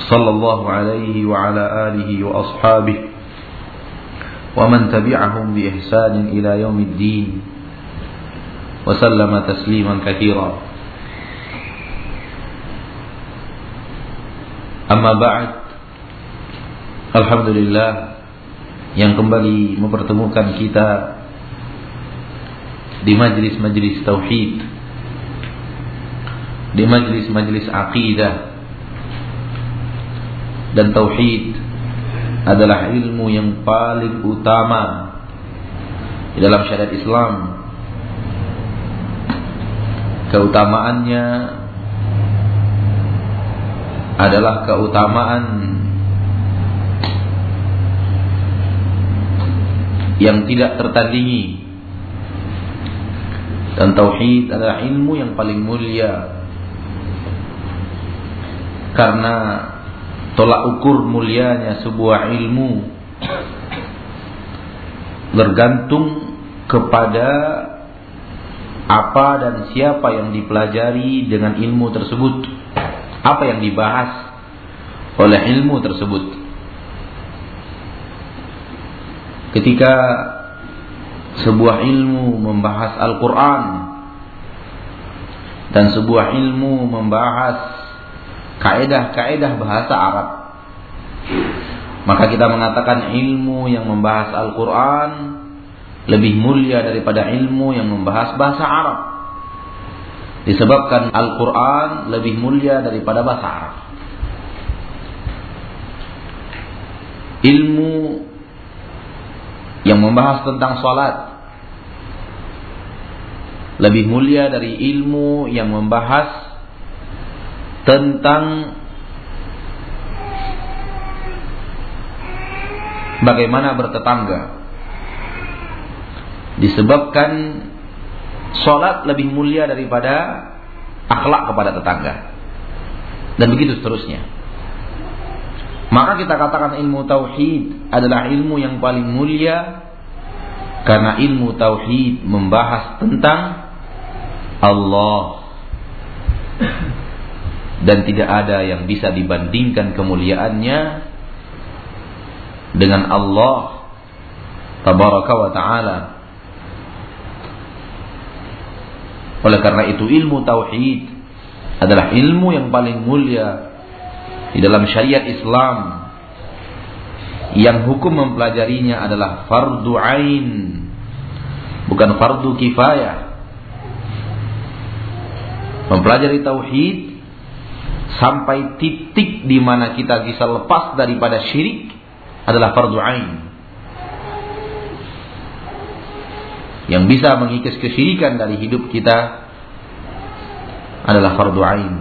صلى الله عليه وعلى آله وأصحابه ومن تبعهم بإحسان إلى يوم الدين وسلم تسليما كثيرا أما بعد الحمد لله yang kembali mempertemukan kita di majlis-majlis tauhid di majlis-majlis akidah dan tauhid adalah ilmu yang paling utama di dalam syariat Islam. Keutamaannya adalah keutamaan yang tidak tertandingi. Dan tauhid adalah ilmu yang paling mulia. Karena tolak ukur mulianya sebuah ilmu bergantung kepada apa dan siapa yang dipelajari dengan ilmu tersebut. Apa yang dibahas oleh ilmu tersebut. Ketika sebuah ilmu membahas Al-Quran dan sebuah ilmu membahas kaedah-kaedah bahasa Arab. Maka kita mengatakan ilmu yang membahas Al-Quran lebih mulia daripada ilmu yang membahas bahasa Arab. Disebabkan Al-Quran lebih mulia daripada bahasa Arab. Ilmu yang membahas tentang salat lebih mulia dari ilmu yang membahas tentang bagaimana bertetangga. Disebabkan sholat lebih mulia daripada akhlak kepada tetangga. Dan begitu seterusnya. Maka kita katakan ilmu tauhid adalah ilmu yang paling mulia karena ilmu tauhid membahas tentang Allah dan tidak ada yang bisa dibandingkan kemuliaannya dengan Allah tabaraka wa taala. Oleh karena itu ilmu tauhid adalah ilmu yang paling mulia di dalam syariat Islam. Yang hukum mempelajarinya adalah fardu ain bukan fardu kifayah. Mempelajari tauhid sampai titik di mana kita bisa lepas daripada syirik adalah fardu ain. Yang bisa mengikis kesyirikan dari hidup kita adalah fardu ain.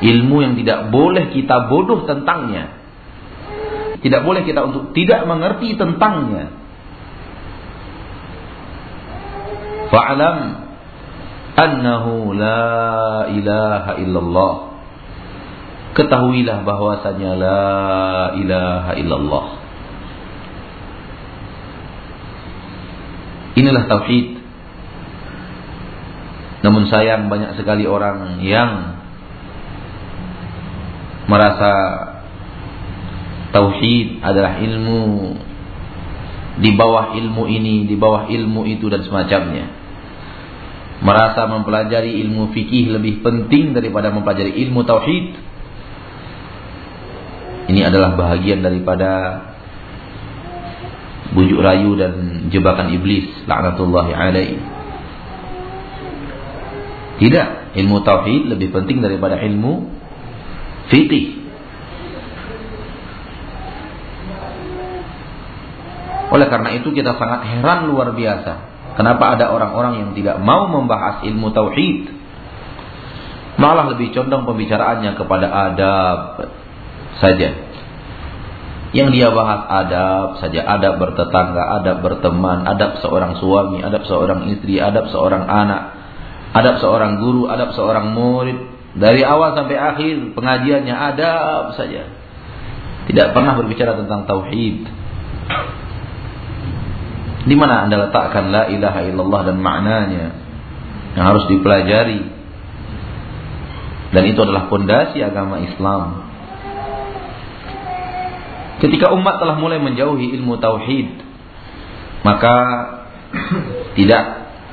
Ilmu yang tidak boleh kita bodoh tentangnya. Tidak boleh kita untuk tidak mengerti tentangnya. Fa'alam annahu la ilaha illallah. Ketahuilah bahwasanya la ilaha illallah. Inilah tauhid. Namun sayang banyak sekali orang yang merasa tauhid adalah ilmu di bawah ilmu ini, di bawah ilmu itu dan semacamnya merasa mempelajari ilmu fikih lebih penting daripada mempelajari ilmu tauhid. Ini adalah bahagian daripada bujuk rayu dan jebakan iblis laknatullahi alaihi. Tidak, ilmu tauhid lebih penting daripada ilmu fikih. Oleh karena itu kita sangat heran luar biasa Kenapa ada orang-orang yang tidak mau membahas ilmu tauhid? Malah lebih condong pembicaraannya kepada adab saja. Yang dia bahas adab saja, adab bertetangga, adab berteman, adab seorang suami, adab seorang istri, adab seorang anak, adab seorang guru, adab seorang murid. Dari awal sampai akhir pengajiannya adab saja. Tidak pernah berbicara tentang tauhid. Di mana Anda letakkan la ilaha illallah dan maknanya yang harus dipelajari. Dan itu adalah pondasi agama Islam. Ketika umat telah mulai menjauhi ilmu tauhid, maka tidak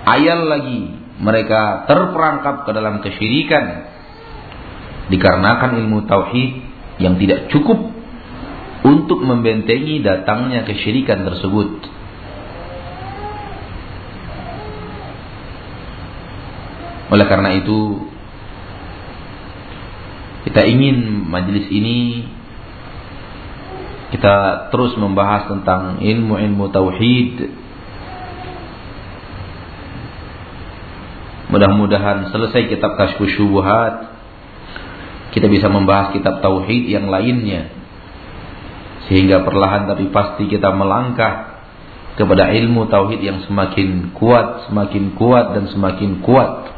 ayal lagi mereka terperangkap ke dalam kesyirikan dikarenakan ilmu tauhid yang tidak cukup untuk membentengi datangnya kesyirikan tersebut. Oleh karena itu kita ingin majelis ini kita terus membahas tentang ilmu-ilmu tauhid. Mudah-mudahan selesai kitab Kashfus Syubuhat kita bisa membahas kitab tauhid yang lainnya sehingga perlahan tapi pasti kita melangkah kepada ilmu tauhid yang semakin kuat, semakin kuat dan semakin kuat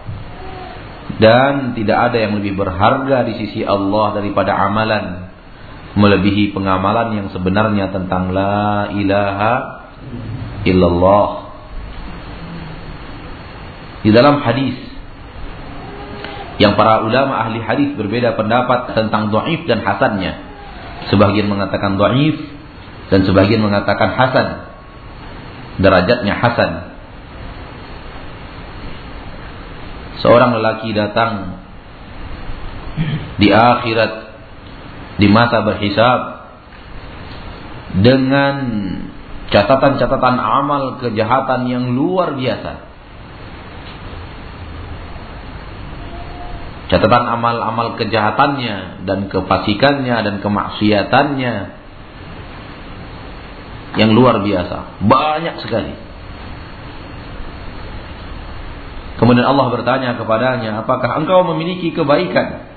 dan tidak ada yang lebih berharga di sisi Allah daripada amalan. Melebihi pengamalan yang sebenarnya tentang la ilaha illallah. Di dalam hadis yang para ulama ahli hadis berbeda pendapat tentang dhaif dan hasannya. Sebagian mengatakan dhaif dan sebagian mengatakan hasan. Derajatnya hasan seorang lelaki datang di akhirat di masa berhisab dengan catatan-catatan amal kejahatan yang luar biasa. Catatan amal-amal kejahatannya dan kefasikannya dan kemaksiatannya yang luar biasa, banyak sekali. Kemudian Allah bertanya kepadanya, apakah engkau memiliki kebaikan?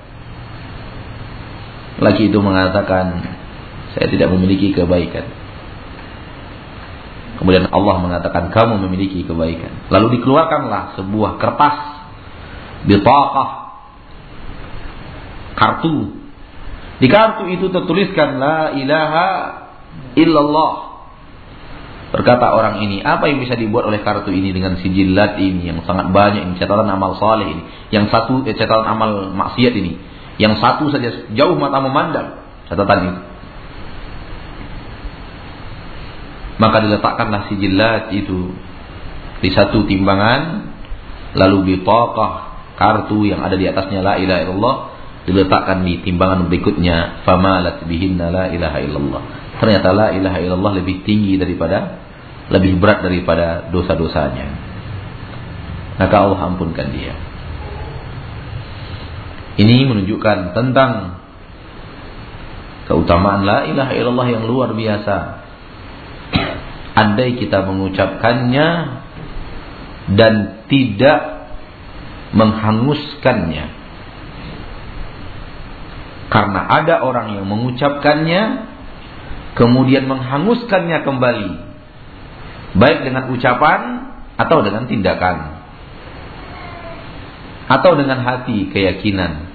Laki itu mengatakan, saya tidak memiliki kebaikan. Kemudian Allah mengatakan, kamu memiliki kebaikan. Lalu dikeluarkanlah sebuah kertas, bitaqah, kartu. Di kartu itu tertuliskan, La ilaha illallah. Berkata orang ini, apa yang bisa dibuat oleh kartu ini dengan sijilat ini yang sangat banyak ini, catatan amal saleh ini, yang satu eh, catatan amal maksiat ini, yang satu saja jauh mata memandang catatan itu. Maka diletakkanlah sijilat itu di satu timbangan, lalu bitaqah kartu yang ada di atasnya la ilaha illallah diletakkan di timbangan berikutnya famalat bihinna la ilaha illallah. Ternyata la ilaha illallah lebih tinggi daripada lebih berat daripada dosa-dosanya. Maka Allah ampunkan dia. Ini menunjukkan tentang keutamaan la ilaha illallah yang luar biasa. Andai kita mengucapkannya dan tidak menghanguskannya. Karena ada orang yang mengucapkannya kemudian menghanguskannya kembali Baik dengan ucapan atau dengan tindakan. Atau dengan hati, keyakinan.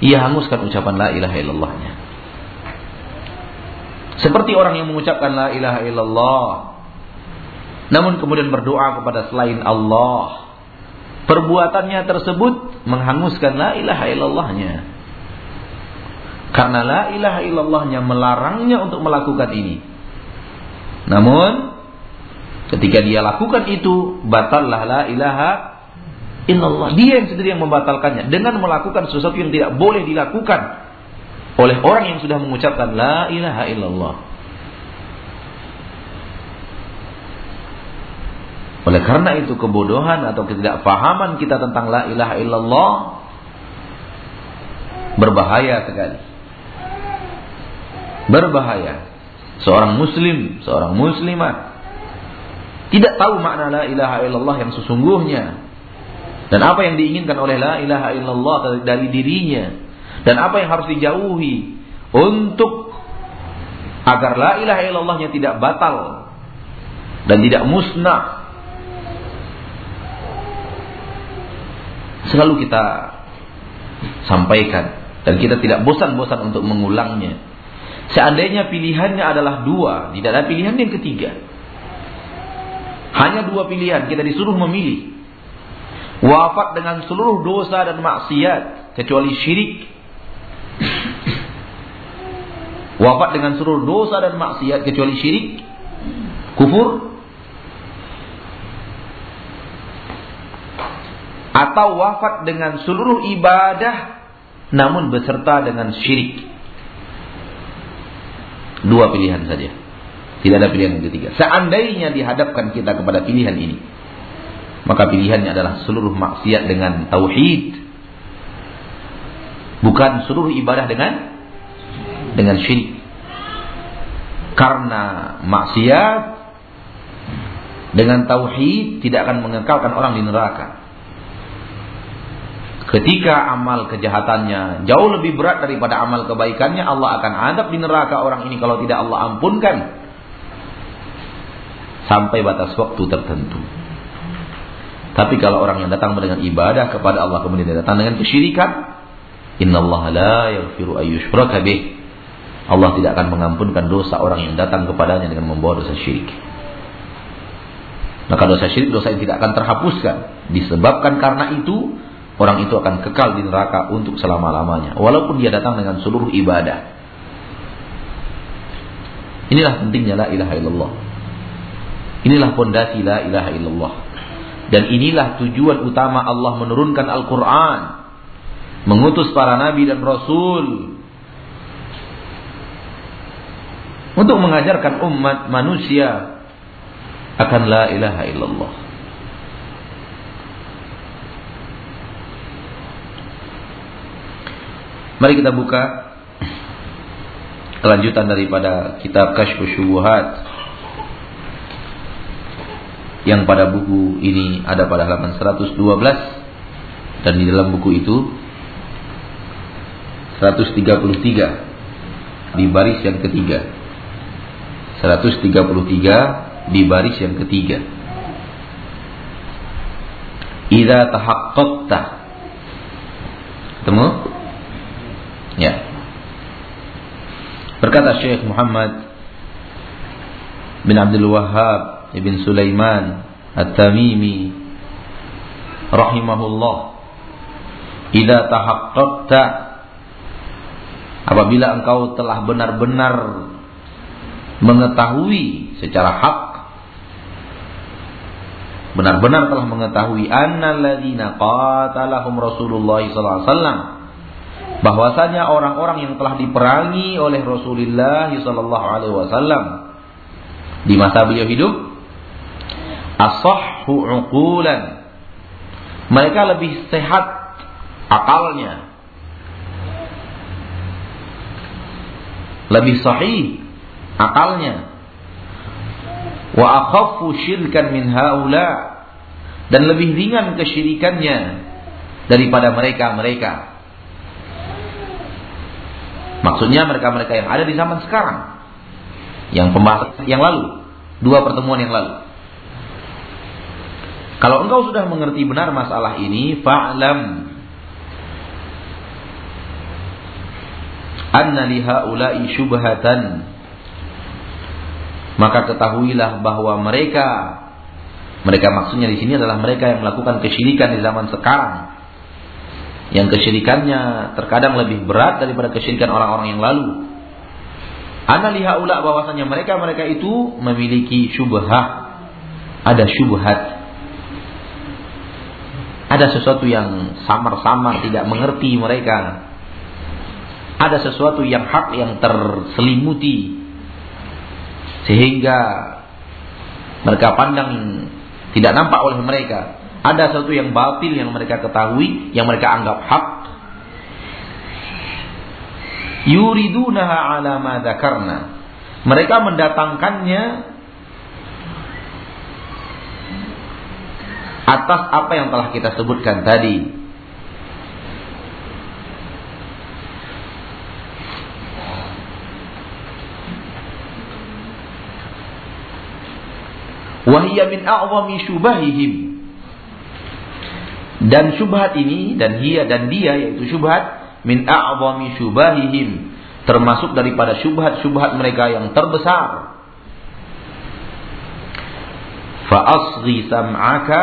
Ia hanguskan ucapan la ilaha illallahnya. Seperti orang yang mengucapkan la ilaha illallah. Namun kemudian berdoa kepada selain Allah. Perbuatannya tersebut menghanguskan la ilaha illallahnya. Karena la ilaha illallahnya melarangnya untuk melakukan ini. Namun ketika dia lakukan itu batallah la ilaha illallah. Dia yang sendiri yang membatalkannya dengan melakukan sesuatu yang tidak boleh dilakukan oleh orang yang sudah mengucapkan la ilaha illallah. Oleh karena itu kebodohan atau ketidakpahaman kita tentang la ilaha illallah berbahaya sekali. Berbahaya seorang muslim, seorang muslimah tidak tahu makna la ilaha illallah yang sesungguhnya Dan apa yang diinginkan oleh la ilaha illallah dari dirinya. Dan apa yang harus dijauhi untuk agar la ilaha illallahnya tidak batal dan tidak musnah. Selalu kita sampaikan dan kita tidak bosan-bosan untuk mengulangnya. Seandainya pilihannya adalah dua, tidak ada pilihan yang ketiga. Hanya dua pilihan, kita disuruh memilih. Wafat dengan seluruh dosa dan maksiat, kecuali syirik. Wafat dengan seluruh dosa dan maksiat, kecuali syirik. Kufur. Atau wafat dengan seluruh ibadah, namun beserta dengan syirik. Dua pilihan saja. Tidak ada pilihan yang ketiga. Seandainya dihadapkan kita kepada pilihan ini, maka pilihannya adalah seluruh maksiat dengan tauhid. Bukan seluruh ibadah dengan dengan syirik. Karena maksiat dengan tauhid tidak akan mengekalkan orang di neraka. Ketika amal kejahatannya jauh lebih berat daripada amal kebaikannya, Allah akan adab di neraka orang ini kalau tidak Allah ampunkan. Sampai batas waktu tertentu. Tapi kalau orang yang datang dengan ibadah kepada Allah kemudian dia datang dengan kesyirikan, Allah la yaghfiru ayyushraka bih. Allah tidak akan mengampunkan dosa orang yang datang kepadanya dengan membawa dosa syirik. Maka dosa syirik dosa yang tidak akan terhapuskan disebabkan karena itu orang itu akan kekal di neraka untuk selama-lamanya. Walaupun dia datang dengan seluruh ibadah. Inilah pentingnya la ilaha illallah. Inilah pondasi la ilaha illallah. Dan inilah tujuan utama Allah menurunkan Al-Quran. Mengutus para nabi dan rasul. Untuk mengajarkan umat manusia akan la ilaha illallah Mari kita buka kelanjutan daripada kitab Kashfu Syubuhat. Yang pada buku ini ada pada halaman 112 dan di dalam buku itu 133 di baris yang ketiga. 133 di baris yang ketiga. Idza tahaqqaqta. Ketemu? Ya. Berkata Syekh Muhammad bin Abdul Wahhab ibn Sulaiman At-Tamimi rahimahullah Idza tahaqqaqta apabila engkau telah benar-benar mengetahui secara hak benar-benar telah mengetahui annalladzina qatalahum Rasulullah sallallahu alaihi wasallam bahwasanya orang-orang yang telah diperangi oleh Rasulullah sallallahu alaihi wasallam di masa beliau hidup asahhu uqulan. Mereka lebih sehat akalnya. Lebih sahih akalnya. Wa akhaffu syirkan min haula. Dan lebih ringan kesyirikannya daripada mereka-mereka Maksudnya mereka-mereka yang ada di zaman sekarang. Yang pembahasan yang lalu. Dua pertemuan yang lalu. Kalau engkau sudah mengerti benar masalah ini, fa'lam anna lihaula'i syubhatan maka ketahuilah bahwa mereka mereka maksudnya di sini adalah mereka yang melakukan kesyirikan di zaman sekarang yang kesyirikannya terkadang lebih berat daripada kesyirikan orang-orang yang lalu. Ana lihaula bahwasanya mereka-mereka itu memiliki syubhat. Ada syubhat. Ada sesuatu yang samar-samar tidak mengerti mereka. Ada sesuatu yang hak yang terselimuti sehingga mereka pandang tidak nampak oleh mereka ada sesuatu yang batil yang mereka ketahui, yang mereka anggap hak. Yuridunaha ala ma dzakarna. Mereka mendatangkannya atas apa yang telah kita sebutkan tadi. Wahiyya min a'wami syubahihim. Dan syubhat ini dan dia dan dia yaitu syubhat min a'wami syubahihim termasuk daripada syubhat-syubhat mereka yang terbesar. Fa asghi sam'aka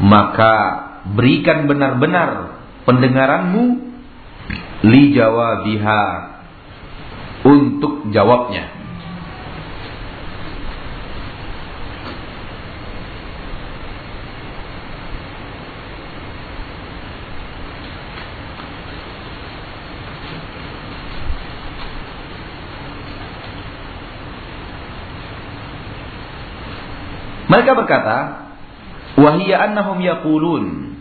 maka berikan benar-benar pendengaranmu li jawabiha untuk jawabnya. Mereka berkata, wahiyya annahum yaqulun.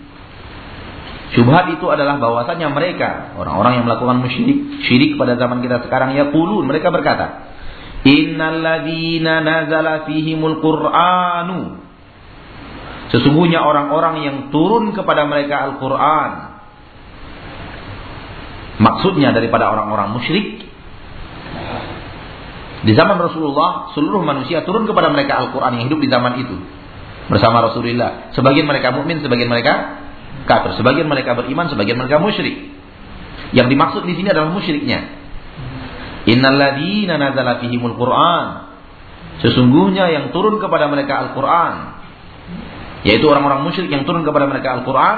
Syubhat itu adalah bahwasanya mereka, orang-orang yang melakukan musyrik, syirik pada zaman kita sekarang yaqulun, mereka berkata, Innal ladzina nazala fihimul Qur'anu. Sesungguhnya orang-orang yang turun kepada mereka Al-Qur'an. Maksudnya daripada orang-orang musyrik di zaman Rasulullah, seluruh manusia turun kepada mereka Al-Quran yang hidup di zaman itu. Bersama Rasulullah. Sebagian mereka mukmin, sebagian mereka kafir. Sebagian mereka beriman, sebagian mereka musyrik. Yang dimaksud di sini adalah musyriknya. Innalladzina nazala fihimul Qur'an. Sesungguhnya yang turun kepada mereka Al-Quran. Yaitu orang-orang musyrik yang turun kepada mereka Al-Quran.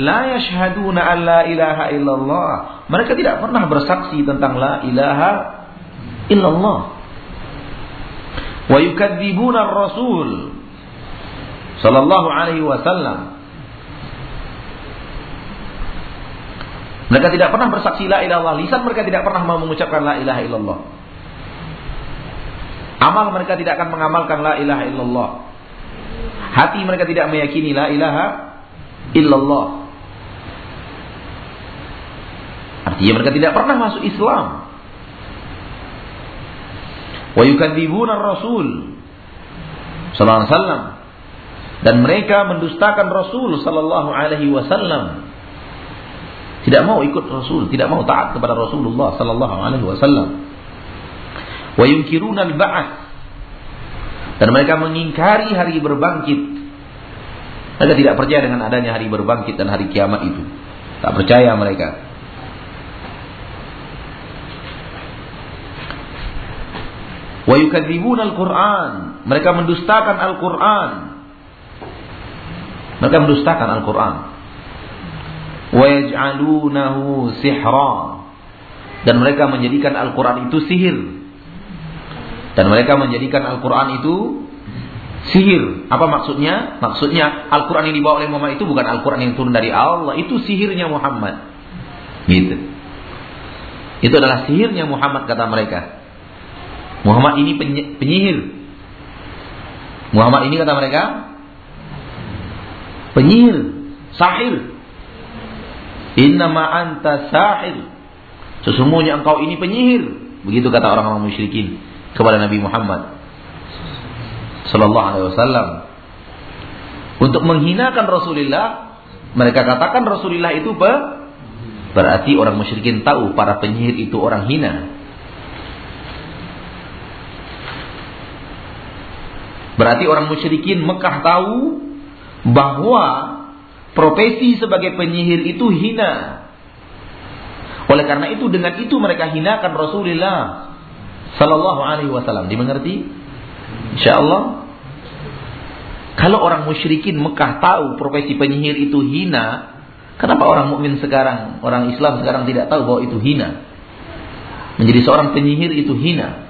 La yashhaduna an la ilaha illallah. Mereka tidak pernah bersaksi tentang la ilaha illallah wa yukadzibuna rasul sallallahu alaihi wasallam Mereka tidak pernah bersaksi la ilaha illallah. Lisan mereka tidak pernah mau mengucapkan la ilaha illallah. Amal mereka tidak akan mengamalkan la ilaha illallah. Hati mereka tidak meyakini la ilaha illallah. Artinya mereka tidak pernah masuk Islam wa yukadzibuna rasul sallallahu alaihi wasallam dan mereka mendustakan Rasul sallallahu alaihi wasallam tidak mau ikut Rasul, tidak mau taat kepada Rasulullah sallallahu alaihi wasallam. Wa yunkiruna al-ba'ats. Dan mereka mengingkari hari berbangkit. Mereka tidak percaya dengan adanya hari berbangkit dan hari kiamat itu. Tak percaya mereka. Wa al-Qur'an. Mereka mendustakan Al-Qur'an. Mereka mendustakan Al-Qur'an. Wa yaj'alunahu sihra. Dan mereka menjadikan Al-Qur'an itu sihir. Dan mereka menjadikan Al-Qur'an itu sihir. Apa maksudnya? Maksudnya Al-Qur'an yang dibawa oleh Muhammad itu bukan Al-Qur'an yang turun dari Allah, itu sihirnya Muhammad. Gitu. Itu adalah sihirnya Muhammad kata mereka. Muhammad ini penyihir. Muhammad ini kata mereka penyihir, sahir. Innama anta sahir. Sesungguhnya engkau ini penyihir. Begitu kata orang-orang musyrikin kepada Nabi Muhammad sallallahu alaihi wasallam. Untuk menghinakan Rasulullah, mereka katakan Rasulullah itu berarti orang musyrikin tahu para penyihir itu orang hina. Berarti orang musyrikin Mekah tahu bahwa profesi sebagai penyihir itu hina. Oleh karena itu dengan itu mereka hinakan Rasulullah sallallahu alaihi wasallam. Dimengerti? Insyaallah. Kalau orang musyrikin Mekah tahu profesi penyihir itu hina, kenapa orang mukmin sekarang, orang Islam sekarang tidak tahu bahwa itu hina? Menjadi seorang penyihir itu hina.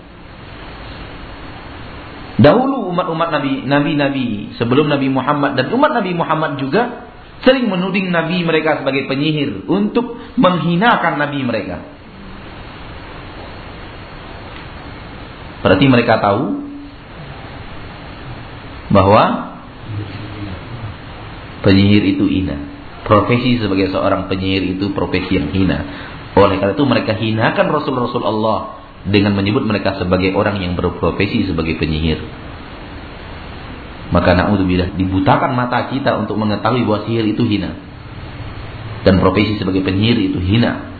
Dahulu umat-umat Nabi, Nabi-Nabi sebelum Nabi Muhammad dan umat Nabi Muhammad juga sering menuding Nabi mereka sebagai penyihir untuk menghinakan Nabi mereka. Berarti mereka tahu bahwa penyihir itu hina. Profesi sebagai seorang penyihir itu profesi yang hina. Oleh karena itu mereka hinakan Rasul-Rasul Allah dengan menyebut mereka sebagai orang yang berprofesi sebagai penyihir. Maka na'udzubillah dibutakan mata kita untuk mengetahui bahwa sihir itu hina. Dan profesi sebagai penyihir itu hina.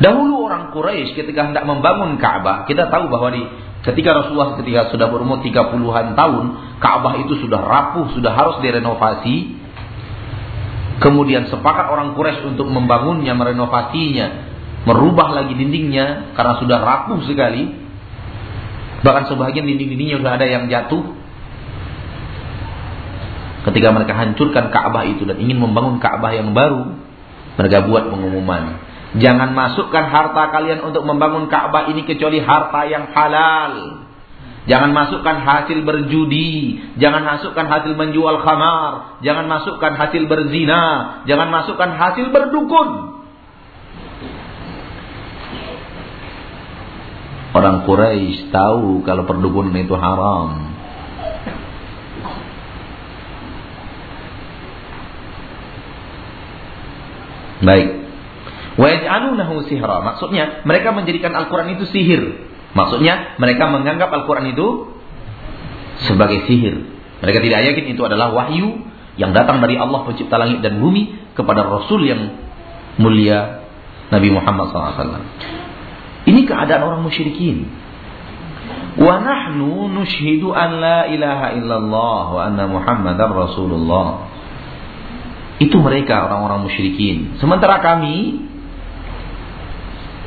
Dahulu orang Quraisy ketika hendak membangun Ka'bah, kita tahu bahwa di ketika Rasulullah ketika sudah berumur 30-an tahun, Ka'bah itu sudah rapuh, sudah harus direnovasi. Kemudian sepakat orang Quraisy untuk membangunnya, merenovasinya, merubah lagi dindingnya karena sudah rapuh sekali. Bahkan sebagian dinding-dindingnya sudah ada yang jatuh. Ketika mereka hancurkan Ka'bah itu dan ingin membangun Ka'bah yang baru, mereka buat pengumuman Jangan masukkan harta kalian untuk membangun Ka'bah ini kecuali harta yang halal. Jangan masukkan hasil berjudi, jangan masukkan hasil menjual khamar, jangan masukkan hasil berzina, jangan masukkan hasil berdukun. Orang Quraisy tahu kalau perdukunan itu haram. Baik. Sihra. Maksudnya mereka menjadikan Al-Qur'an itu sihir. Maksudnya mereka menganggap Al-Qur'an itu sebagai sihir. Mereka tidak yakin itu adalah wahyu yang datang dari Allah pencipta langit dan bumi kepada Rasul yang mulia Nabi Muhammad SAW. Ini keadaan orang musyrikin. Wa nahnu nushhidu an la ilaha illallah wa anna Muhammadar Rasulullah. Itu mereka orang-orang musyrikin. Sementara kami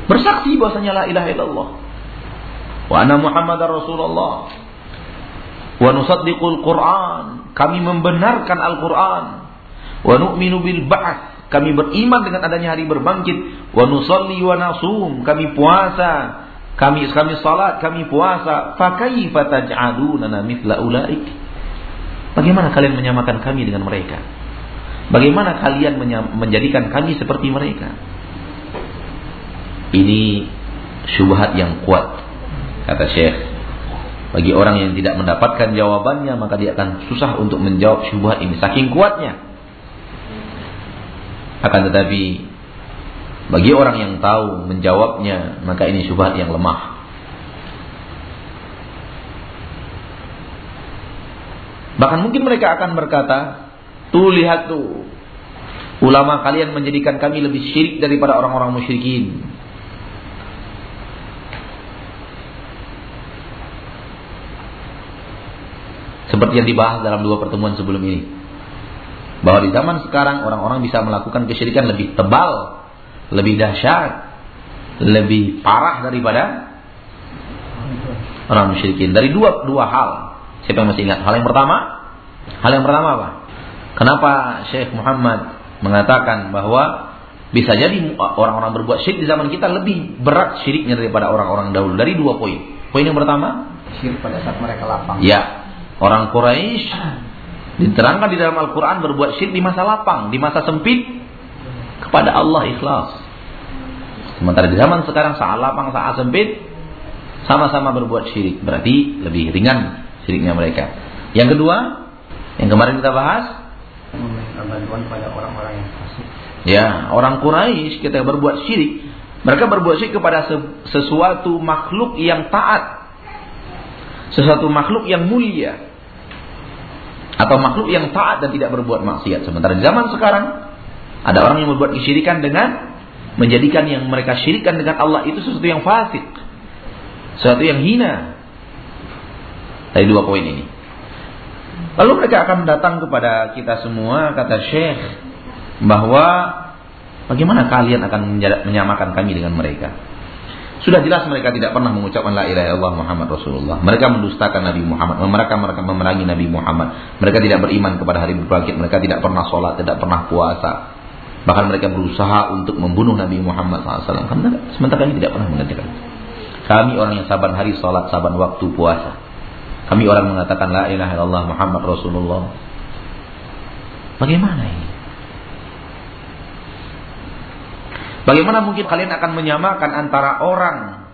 Bersaksi bahwasanya la ilaha illallah. Wa anna Muhammadar Rasulullah. Wa nusaddiqul Qur'an. Kami membenarkan Al-Qur'an. Wa nu'minu bil ba'ats. Kami beriman dengan adanya hari berbangkit. Wa nusalli wa nasum. Kami puasa. Kami kami salat, kami puasa. Fa kaifa taj'aluna mithla ulaik? Bagaimana kalian menyamakan kami dengan mereka? Bagaimana kalian menjadikan kami seperti mereka? Ini syubhat yang kuat kata Syekh. Bagi orang yang tidak mendapatkan jawabannya maka dia akan susah untuk menjawab syubhat ini saking kuatnya. Akan tetapi bagi orang yang tahu menjawabnya maka ini syubhat yang lemah. Bahkan mungkin mereka akan berkata, "Tuh lihat tuh, ulama kalian menjadikan kami lebih syirik daripada orang-orang musyrikin." Seperti yang dibahas dalam dua pertemuan sebelum ini. Bahwa di zaman sekarang orang-orang bisa melakukan kesyirikan lebih tebal, lebih dahsyat, lebih parah daripada orang musyrikin. Dari dua dua hal. Siapa yang masih ingat? Hal yang pertama, hal yang pertama apa? Kenapa Syekh Muhammad mengatakan bahwa bisa jadi orang-orang berbuat syirik di zaman kita lebih berat syiriknya daripada orang-orang dahulu dari dua poin. Poin yang pertama, syirik pada saat mereka lapang. Ya, Orang Quraisy diterangkan di dalam Al-Quran berbuat syirik di masa lapang, di masa sempit kepada Allah ikhlas. Sementara di zaman sekarang saat lapang, saat sempit sama-sama berbuat syirik. Berarti lebih ringan syiriknya mereka. Yang kedua, yang kemarin kita bahas bantuan pada orang-orang yang fasik. Ya, orang Quraisy kita berbuat syirik. Mereka berbuat syirik kepada sesuatu makhluk yang taat sesuatu makhluk yang mulia atau makhluk yang taat dan tidak berbuat maksiat. Sementara zaman sekarang ada orang yang berbuat kesyirikan dengan menjadikan yang mereka syirikan dengan Allah itu sesuatu yang fasik, sesuatu yang hina. Dari dua poin ini. Lalu mereka akan datang kepada kita semua kata Syekh bahwa bagaimana kalian akan menyamakan kami dengan mereka? Sudah jelas mereka tidak pernah mengucapkan la ilaha illallah Muhammad Rasulullah. Mereka mendustakan Nabi Muhammad. Mereka mereka memerangi Nabi Muhammad. Mereka tidak beriman kepada hari berbangkit. Mereka tidak pernah sholat, tidak pernah puasa. Bahkan mereka berusaha untuk membunuh Nabi Muhammad SAW. Sementara kami tidak pernah mengerjakan. Kami orang yang saban hari sholat, saban waktu puasa. Kami orang mengatakan la ilaha illallah Muhammad Rasulullah. Bagaimana ini? Bagaimana mungkin kalian akan menyamakan antara orang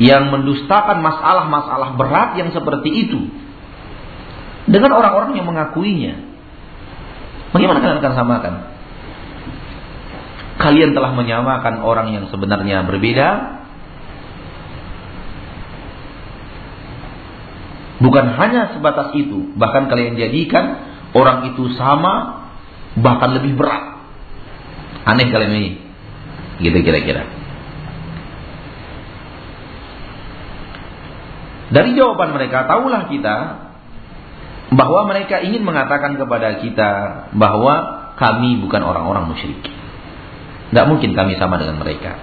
yang mendustakan masalah-masalah berat yang seperti itu dengan orang-orang yang mengakuinya? Bagaimana kalian akan samakan? Kalian telah menyamakan orang yang sebenarnya berbeda Bukan hanya sebatas itu, bahkan kalian jadikan orang itu sama, bahkan lebih berat. Aneh kalian ini. Gitu kira-kira. Dari jawaban mereka, tahulah kita bahwa mereka ingin mengatakan kepada kita bahwa kami bukan orang-orang musyrik. Tidak mungkin kami sama dengan mereka.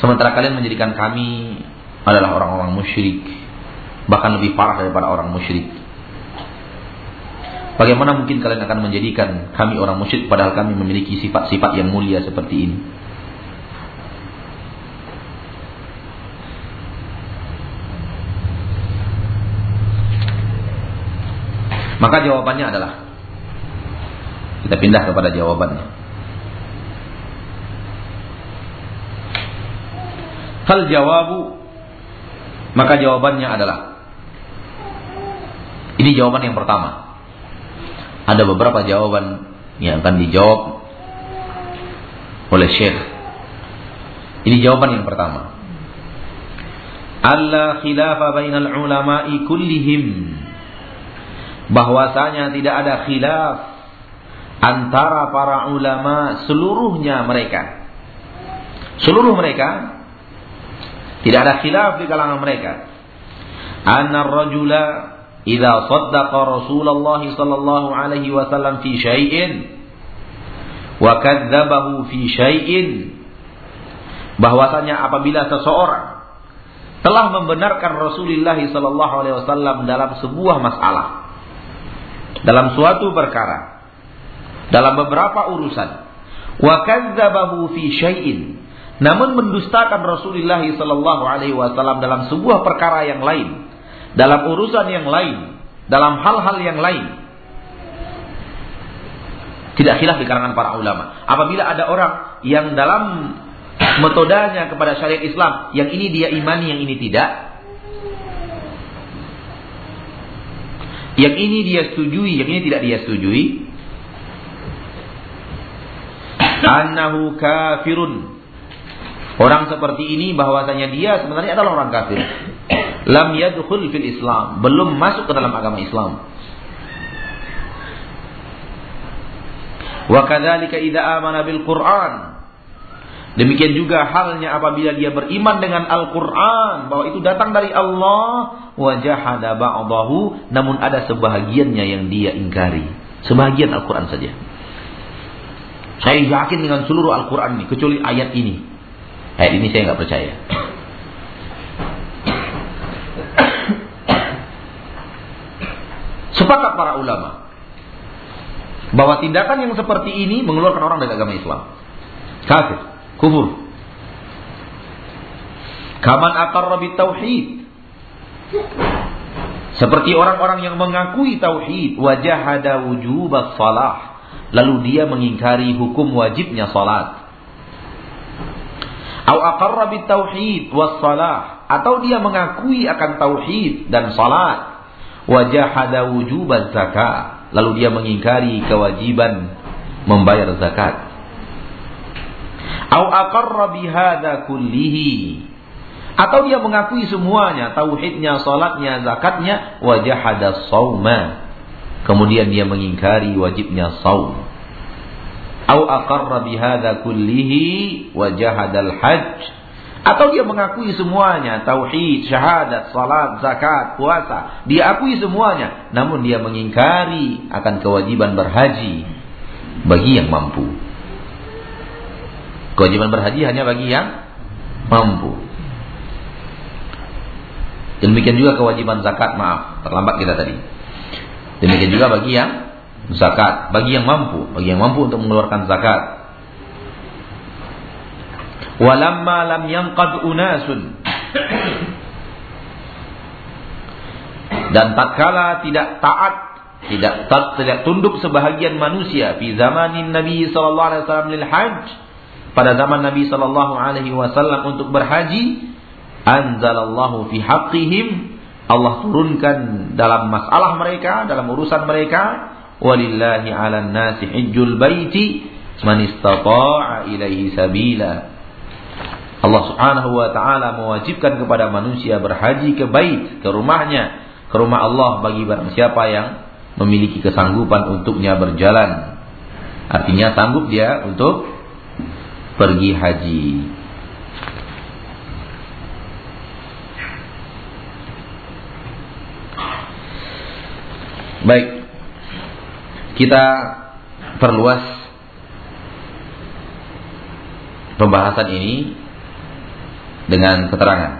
Sementara kalian menjadikan kami adalah orang-orang musyrik, bahkan lebih parah daripada orang musyrik. Bagaimana mungkin kalian akan menjadikan kami orang musyrik padahal kami memiliki sifat-sifat yang mulia seperti ini? Maka jawabannya adalah kita pindah kepada jawabannya. Hal jawabu maka jawabannya adalah ini jawaban yang pertama. Ada beberapa jawaban yang akan dijawab oleh Syekh. Ini jawaban yang pertama. Allah khilafa bainal ulama'i kullihim bahwasanya tidak ada khilaf antara para ulama seluruhnya mereka. Seluruh mereka tidak ada khilaf di kalangan mereka. Anna rajula idza saddaqa Rasulullah sallallahu alaihi wasallam fi syai'in wa kadzdzabahu fi syai'in bahwasanya apabila seseorang telah membenarkan Rasulullah sallallahu alaihi wasallam dalam sebuah masalah dalam suatu perkara dalam beberapa urusan wa kadzabahu fi syai'in namun mendustakan Rasulullah sallallahu alaihi wasallam dalam sebuah perkara yang lain dalam urusan yang lain dalam hal-hal yang lain tidak khilaf di kalangan para ulama apabila ada orang yang dalam metodanya kepada syariat Islam yang ini dia imani yang ini tidak Yang ini dia setujui, yang ini tidak dia setujui. Annahu kafirun. Orang seperti ini bahwasanya dia sebenarnya adalah orang kafir. Lam yadkhul fil Islam, belum masuk ke dalam agama Islam. Wa kadzalika idza amana bil Qur'an Demikian juga halnya apabila dia beriman dengan Al-Quran. Bahwa itu datang dari Allah. Wajahada ba'dahu. Namun ada sebahagiannya yang dia ingkari. Sebahagian Al-Quran saja. Saya yakin dengan seluruh Al-Quran ini. Kecuali ayat ini. Ayat ini saya nggak percaya. Sepakat para ulama. Bahwa tindakan yang seperti ini mengeluarkan orang dari agama Islam. Kafir kufur. Kaman aqarra tauhid. Seperti orang-orang yang mengakui tauhid, wajahada wujub salah, lalu dia mengingkari hukum wajibnya salat. Au aqarra tauhid was salah, atau dia mengakui akan tauhid dan salat, wajahada wujub zakat, lalu dia mengingkari kewajiban membayar zakat. Au aqarra bihadza kullihi. Atau dia mengakui semuanya, tauhidnya, salatnya, zakatnya, wajahada sauma. Kemudian dia mengingkari wajibnya saum. Au aqarra bihadza kullihi wajahadal hajj. Atau dia mengakui semuanya, tauhid, syahadat, salat, zakat, puasa, dia akui semuanya, namun dia mengingkari akan kewajiban berhaji bagi yang mampu. Kewajiban berhaji hanya bagi yang mampu. Demikian juga kewajiban zakat, maaf, terlambat kita tadi. Demikian juga bagi yang zakat, bagi yang mampu, bagi yang mampu untuk mengeluarkan zakat. Walamma lam yanqad unasun dan tatkala tidak taat tidak tidak tunduk sebahagian manusia di zamanin Nabi sallallahu alaihi wasallam lil hajj pada zaman Nabi Shallallahu Alaihi Wasallam untuk berhaji, anzalallahu fi haqqihim Allah turunkan dalam masalah mereka, dalam urusan mereka, walillahi 'alan nasi hijjul baiti man istata'a ilaihi sabila. Allah Subhanahu wa taala mewajibkan kepada manusia berhaji ke bait, ke rumahnya, ke rumah Allah bagi barang siapa yang memiliki kesanggupan untuknya berjalan. Artinya sanggup dia untuk pergi haji. Baik. Kita perluas pembahasan ini dengan keterangan.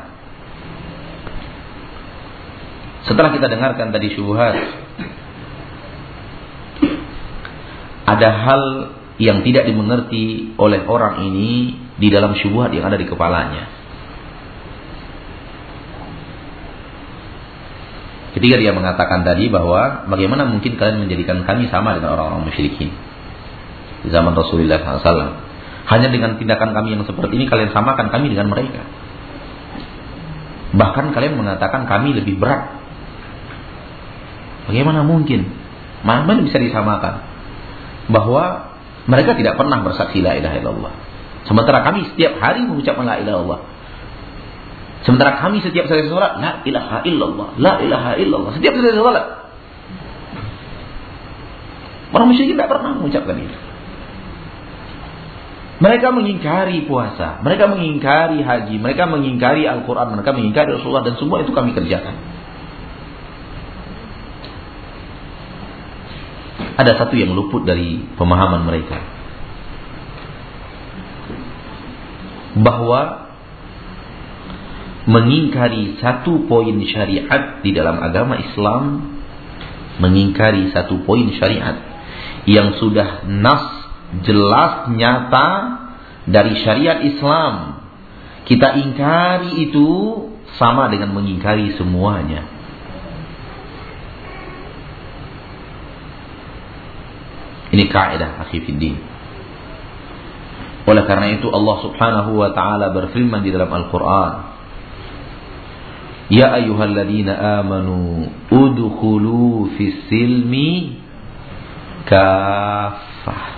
Setelah kita dengarkan tadi syubhat, ada hal yang tidak dimengerti oleh orang ini di dalam syubhat yang ada di kepalanya. Ketika dia mengatakan tadi bahwa bagaimana mungkin kalian menjadikan kami sama dengan orang-orang musyrikin di zaman Rasulullah SAW. Hanya dengan tindakan kami yang seperti ini kalian samakan kami dengan mereka. Bahkan kalian mengatakan kami lebih berat. Bagaimana mungkin? Mana bisa disamakan? Bahwa mereka tidak pernah bersaksi la ilaha illallah. Sementara kami setiap hari mengucapkan la ilaha illallah. Sementara kami setiap selesai sholat, la ilaha illallah, la ilaha illallah. Setiap selesai sholat. Orang musyrik tidak pernah mengucapkan itu. Mereka mengingkari puasa, mereka mengingkari haji, mereka mengingkari Al-Quran, mereka mengingkari Rasulullah dan semua itu kami kerjakan. Ada satu yang luput dari pemahaman mereka. Bahwa mengingkari satu poin syariat di dalam agama Islam, mengingkari satu poin syariat yang sudah nas jelas nyata dari syariat Islam. Kita ingkari itu sama dengan mengingkari semuanya. Ini kaidah akhifiddin. Oleh karena itu Allah Subhanahu wa taala berfirman di dalam Al-Qur'an, "Ya ayyuhalladzina amanu udkhulu fis silmi kafah."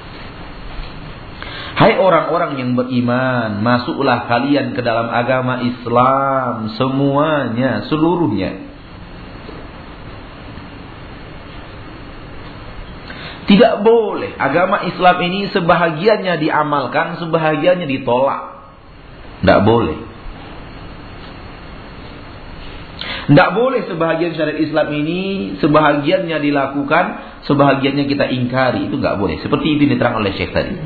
Hai orang-orang yang beriman, masuklah kalian ke dalam agama Islam semuanya, seluruhnya. Tidak boleh agama Islam ini sebahagiannya diamalkan, sebahagiannya ditolak. Tidak boleh. Tidak boleh sebahagian syariat Islam ini sebahagiannya dilakukan, sebahagiannya kita ingkari. Itu nggak boleh. Seperti itu diterang oleh Syekh tadi.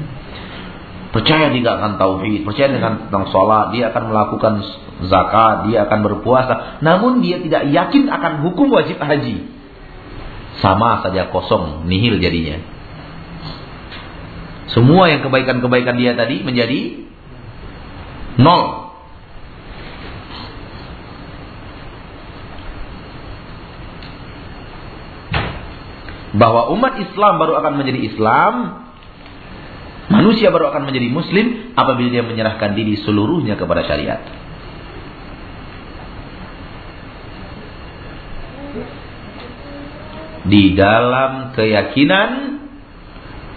Percaya dia akan tauhid, percaya dengan tentang sholat, dia akan melakukan zakat, dia akan berpuasa. Namun dia tidak yakin akan hukum wajib haji. Sama saja kosong, nihil jadinya. Semua yang kebaikan-kebaikan dia tadi menjadi nol. Bahwa umat Islam baru akan menjadi Islam Manusia baru akan menjadi muslim apabila dia menyerahkan diri seluruhnya kepada syariat. Di dalam keyakinan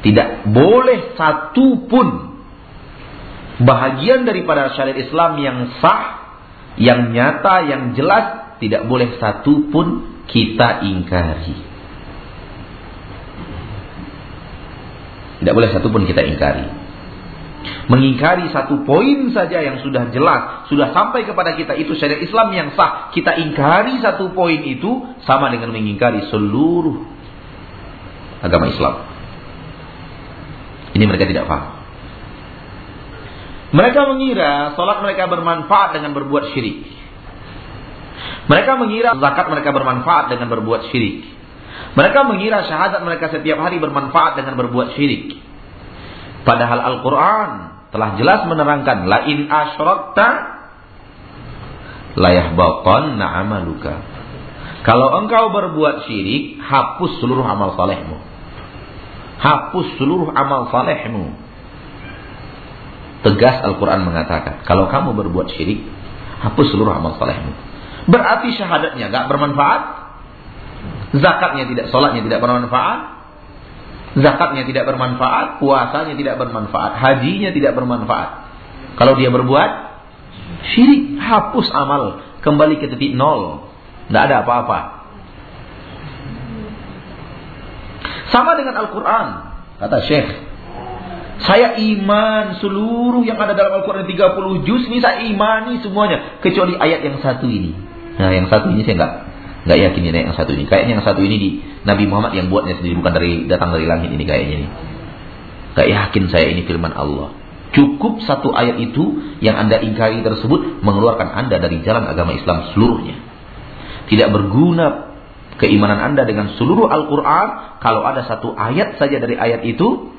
tidak boleh satu pun bahagian daripada syariat Islam yang sah, yang nyata, yang jelas tidak boleh satu pun kita ingkari. Tidak boleh satu pun kita ingkari. Mengingkari satu poin saja yang sudah jelas, sudah sampai kepada kita itu syariat Islam yang sah. Kita ingkari satu poin itu sama dengan mengingkari seluruh agama Islam. Ini mereka tidak paham. Mereka mengira sholat mereka bermanfaat dengan berbuat syirik. Mereka mengira zakat mereka bermanfaat dengan berbuat syirik. Mereka mengira syahadat mereka setiap hari bermanfaat dengan berbuat syirik. Padahal Al-Quran telah jelas menerangkan la in asyrakta la yahbatanna amaluka. Kalau engkau berbuat syirik, hapus seluruh amal salehmu. Hapus seluruh amal salehmu. Tegas Al-Quran mengatakan, kalau kamu berbuat syirik, hapus seluruh amal salehmu. Berarti syahadatnya gak bermanfaat, zakatnya tidak, sholatnya tidak bermanfaat, zakatnya tidak bermanfaat, puasanya tidak bermanfaat, hajinya tidak bermanfaat. Kalau dia berbuat Syirik hapus amal, kembali ke titik nol. Tidak ada apa-apa. Sama dengan Al-Quran. Kata Syekh. Saya iman seluruh yang ada dalam Al-Quran 30 juz ini saya imani semuanya. Kecuali ayat yang satu ini. Nah yang satu ini saya nggak nggak yakin ini yang satu ini. Kayaknya yang satu ini di Nabi Muhammad yang buatnya sendiri bukan dari datang dari langit ini kayaknya ini. Gak yakin saya ini firman Allah. Cukup satu ayat itu yang Anda ingkari tersebut mengeluarkan Anda dari jalan agama Islam seluruhnya. Tidak berguna keimanan Anda dengan seluruh Al-Quran kalau ada satu ayat saja dari ayat itu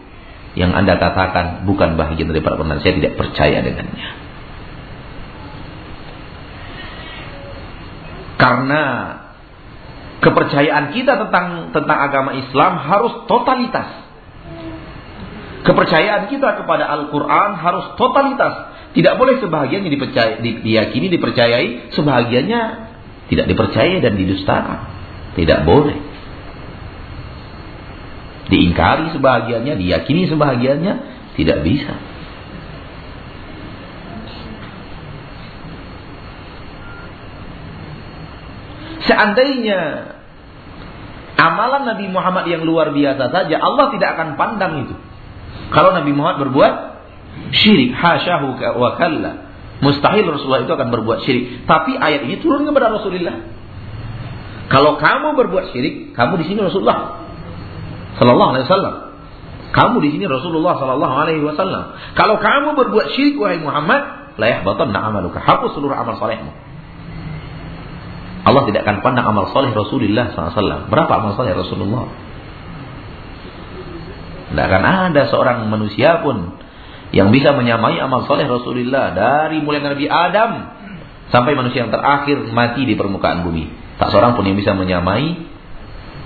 yang Anda katakan bukan bagian dari para. Saya tidak percaya dengannya. Karena kepercayaan kita tentang tentang agama Islam harus totalitas. Kepercayaan kita kepada Al-Quran harus totalitas. Tidak boleh sebahagiannya dipercaya, di, diyakini, dipercayai, sebahagiannya tidak dipercaya dan didustakan. Tidak boleh. Diingkari sebahagiannya, diyakini sebahagiannya, tidak bisa. Seandainya amalan Nabi Muhammad yang luar biasa saja, Allah tidak akan pandang itu. Kalau Nabi Muhammad berbuat syirik, hasyahu wa kalla. Mustahil Rasulullah itu akan berbuat syirik. Tapi ayat ini turun kepada Rasulullah. Kalau kamu berbuat syirik, kamu di sini Rasulullah sallallahu alaihi wasallam. Kamu di sini Rasulullah sallallahu alaihi wasallam. Kalau kamu berbuat syirik wahai Muhammad, la yahbatanna amaluka. Hapus seluruh amal salehmu. Allah tidak akan pandang amal saleh Rasulullah SAW. Berapa amal saleh Rasulullah? Tidak akan ada seorang manusia pun yang bisa menyamai amal soleh Rasulullah dari mulai Nabi Adam sampai manusia yang terakhir mati di permukaan bumi. Tak seorang pun yang bisa menyamai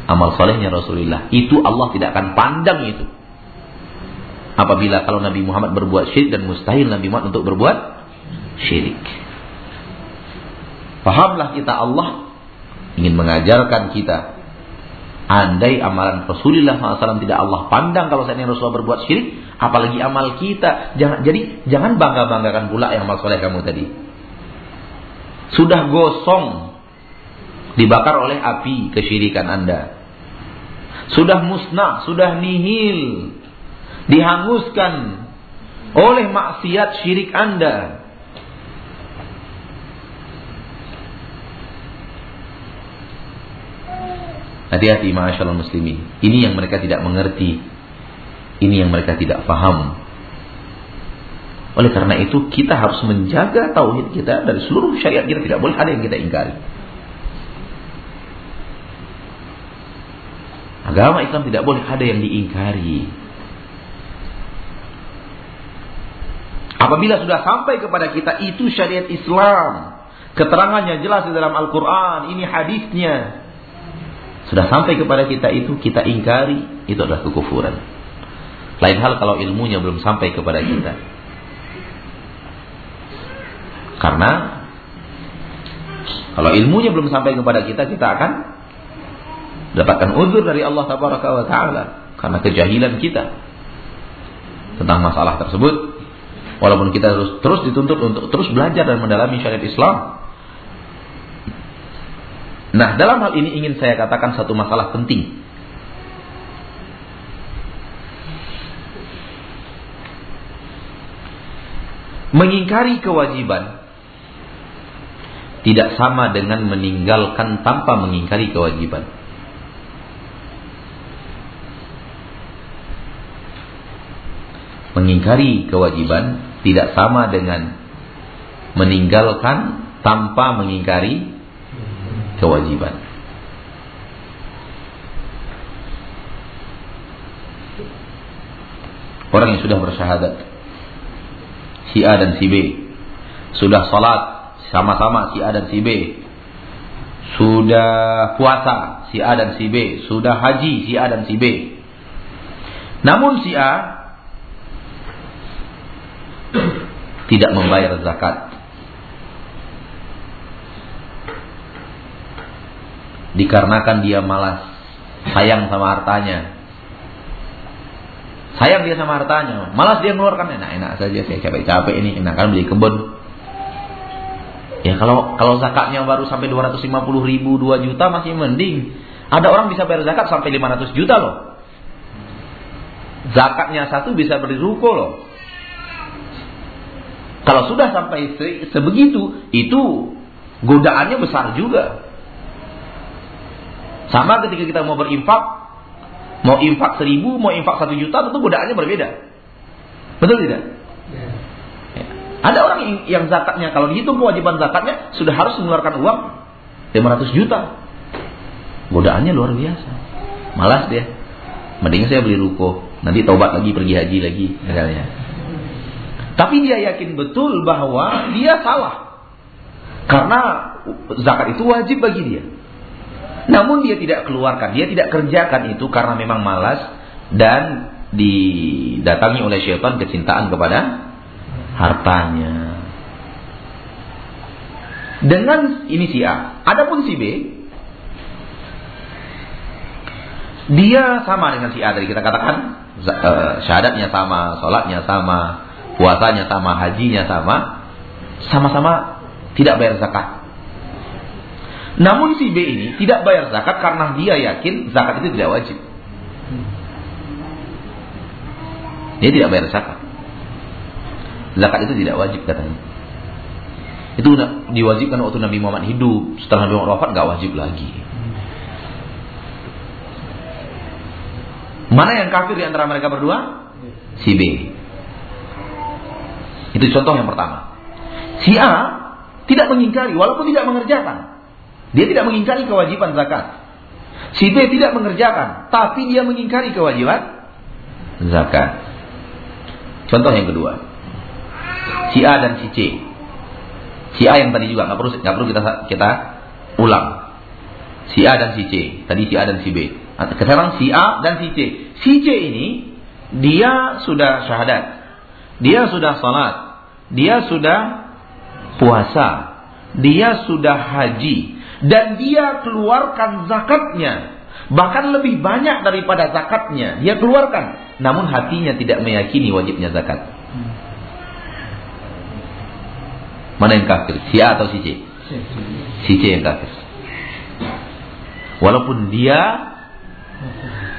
amal solehnya Rasulullah. Itu Allah tidak akan pandang itu. Apabila kalau Nabi Muhammad berbuat syirik dan mustahil Nabi Muhammad untuk berbuat syirik. Pahamlah kita Allah ingin mengajarkan kita Andai amalan Rasulullah SAW tidak Allah pandang kalau saya Rasulullah berbuat syirik, apalagi amal kita. Jangan jadi jangan bangga banggakan pula yang amal soleh kamu tadi. Sudah gosong dibakar oleh api kesyirikan anda. Sudah musnah, sudah nihil, dihanguskan oleh maksiat syirik anda. Hati-hati masyaallah muslimin. Ini yang mereka tidak mengerti. Ini yang mereka tidak paham. Oleh karena itu kita harus menjaga tauhid kita dari seluruh syariat kita tidak boleh ada yang kita ingkari. Agama Islam tidak boleh ada yang diingkari. Apabila sudah sampai kepada kita itu syariat Islam, keterangannya jelas di dalam Al-Qur'an, ini hadisnya, sudah sampai kepada kita itu, kita ingkari, itu adalah kekufuran. Lain hal kalau ilmunya belum sampai kepada kita. Karena kalau ilmunya belum sampai kepada kita, kita akan dapatkan uzur dari Allah Taala karena kejahilan kita tentang masalah tersebut. Walaupun kita terus terus dituntut untuk terus belajar dan mendalami syariat Islam, Nah, dalam hal ini ingin saya katakan satu masalah penting. Mengingkari kewajiban tidak sama dengan meninggalkan tanpa mengingkari kewajiban. Mengingkari kewajiban tidak sama dengan meninggalkan tanpa mengingkari kewajiban. Orang yang sudah bersyahadat si A dan si B sudah salat sama-sama si A dan si B sudah puasa si A dan si B sudah haji si A dan si B namun si A tidak membayar zakat dikarenakan dia malas sayang sama hartanya sayang dia sama hartanya malas dia mengeluarkan enak-enak saja saya capek-capek ini enak kan beli kebun Ya kalau kalau zakatnya baru sampai 250 ribu, 2 juta masih mending. Ada orang bisa bayar zakat sampai 500 juta loh. Zakatnya satu bisa beri ruko loh. Kalau sudah sampai sebegitu, itu godaannya besar juga. Sama ketika kita mau berinfak, mau infak seribu, mau infak satu juta, tentu godaannya berbeda. Betul tidak? Ya. Ada orang yang, yang zakatnya, kalau dihitung kewajiban zakatnya, sudah harus mengeluarkan uang 500 juta. Godaannya luar biasa. Malas dia. Mending saya beli ruko, nanti taubat lagi, pergi haji lagi, misalnya. Tapi dia yakin betul bahwa dia salah. Karena zakat itu wajib bagi dia. Namun dia tidak keluarkan, dia tidak kerjakan itu karena memang malas dan didatangi oleh syaitan kecintaan kepada hartanya. Dengan ini si A. Adapun si B, dia sama dengan si A tadi kita katakan uh, syahadatnya sama, sholatnya sama, puasanya sama, hajinya sama, sama-sama tidak bayar zakat. Namun si B ini tidak bayar zakat karena dia yakin zakat itu tidak wajib. Dia tidak bayar zakat. Zakat itu tidak wajib katanya. Itu diwajibkan waktu Nabi Muhammad hidup. Setelah Nabi Muhammad wafat nggak wajib lagi. Mana yang kafir di antara mereka berdua? Si B. Itu contoh yang pertama. Si A tidak mengingkari walaupun tidak mengerjakan. Dia tidak mengingkari kewajiban zakat. Si B tidak mengerjakan, tapi dia mengingkari kewajiban zakat. Contoh yang kedua. Si A dan si C. Si A yang tadi juga nggak perlu nggak perlu kita kita ulang. Si A dan si C. Tadi si A dan si B. Sekarang si A dan si C. Si C ini dia sudah syahadat. Dia sudah salat. Dia sudah puasa. Dia sudah haji dan dia keluarkan zakatnya. Bahkan lebih banyak daripada zakatnya dia keluarkan. Namun hatinya tidak meyakini wajibnya zakat. Mana yang kafir? Si A atau si C? Si C yang kafir. Walaupun dia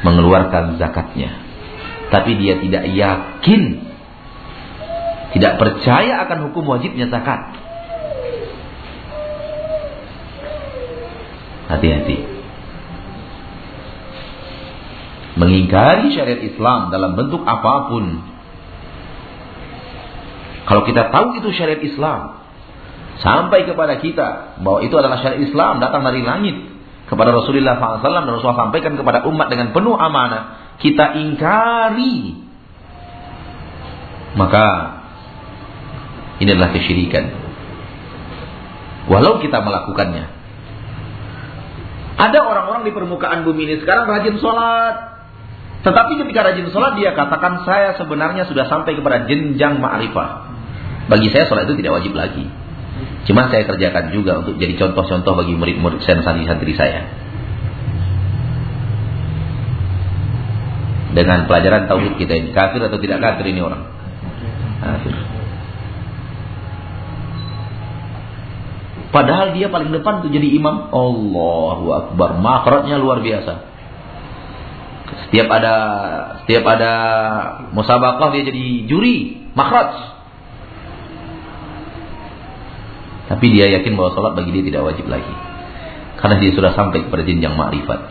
mengeluarkan zakatnya tapi dia tidak yakin tidak percaya akan hukum wajibnya zakat Hati-hati. Mengingkari syariat Islam dalam bentuk apa pun. Kalau kita tahu itu syariat Islam, sampai kepada kita bahwa itu adalah syariat Islam datang dari langit kepada Rasulullah SAW dan Rasulullah sampaikan kepada umat dengan penuh amanah, kita ingkari, maka ini adalah kesyirikan. Walau kita melakukannya, ada orang-orang di permukaan bumi ini sekarang rajin sholat. Tetapi ketika rajin sholat dia katakan saya sebenarnya sudah sampai kepada jenjang ma'rifah. Bagi saya sholat itu tidak wajib lagi. Cuma saya kerjakan juga untuk jadi contoh-contoh bagi murid-murid saya santri-santri saya. Dengan pelajaran tauhid kita ini kafir atau tidak kafir ini orang? Kafir. Padahal dia paling depan tuh jadi imam. Allahu Akbar. Makhrajnya luar biasa. Setiap ada setiap ada musabaqah dia jadi juri, makhraj. Tapi dia yakin bahwa sholat bagi dia tidak wajib lagi. Karena dia sudah sampai kepada jenjang ma'rifat.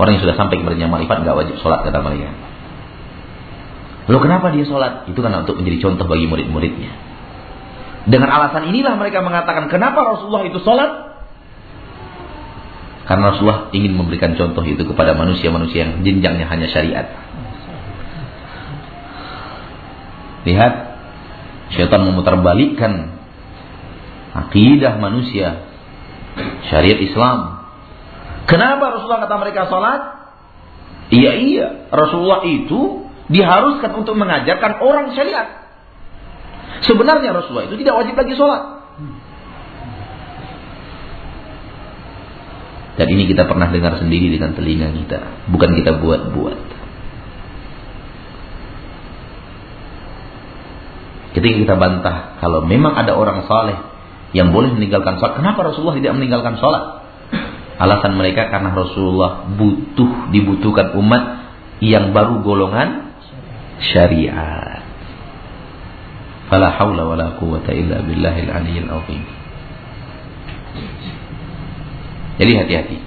Orang yang sudah sampai kepada jenjang ma'rifat nggak wajib sholat kata mereka. Lalu kenapa dia sholat? Itu karena untuk menjadi contoh bagi murid-muridnya. Dengan alasan inilah mereka mengatakan kenapa Rasulullah itu sholat? Karena Rasulullah ingin memberikan contoh itu kepada manusia-manusia yang jenjangnya hanya syariat. Lihat, syaitan memutarbalikkan akidah manusia, syariat Islam. Kenapa Rasulullah kata mereka sholat? Iya iya, Rasulullah itu diharuskan untuk mengajarkan orang syariat. Sebenarnya Rasulullah itu tidak wajib lagi sholat. Dan ini kita pernah dengar sendiri dengan telinga kita. Bukan kita buat-buat. Ketika kita bantah kalau memang ada orang saleh yang boleh meninggalkan sholat, kenapa Rasulullah tidak meninggalkan sholat? Alasan mereka karena Rasulullah butuh dibutuhkan umat yang baru golongan syariat. Fala haula wala quwata illa billahil aliyyil azim. Jadi hati-hati.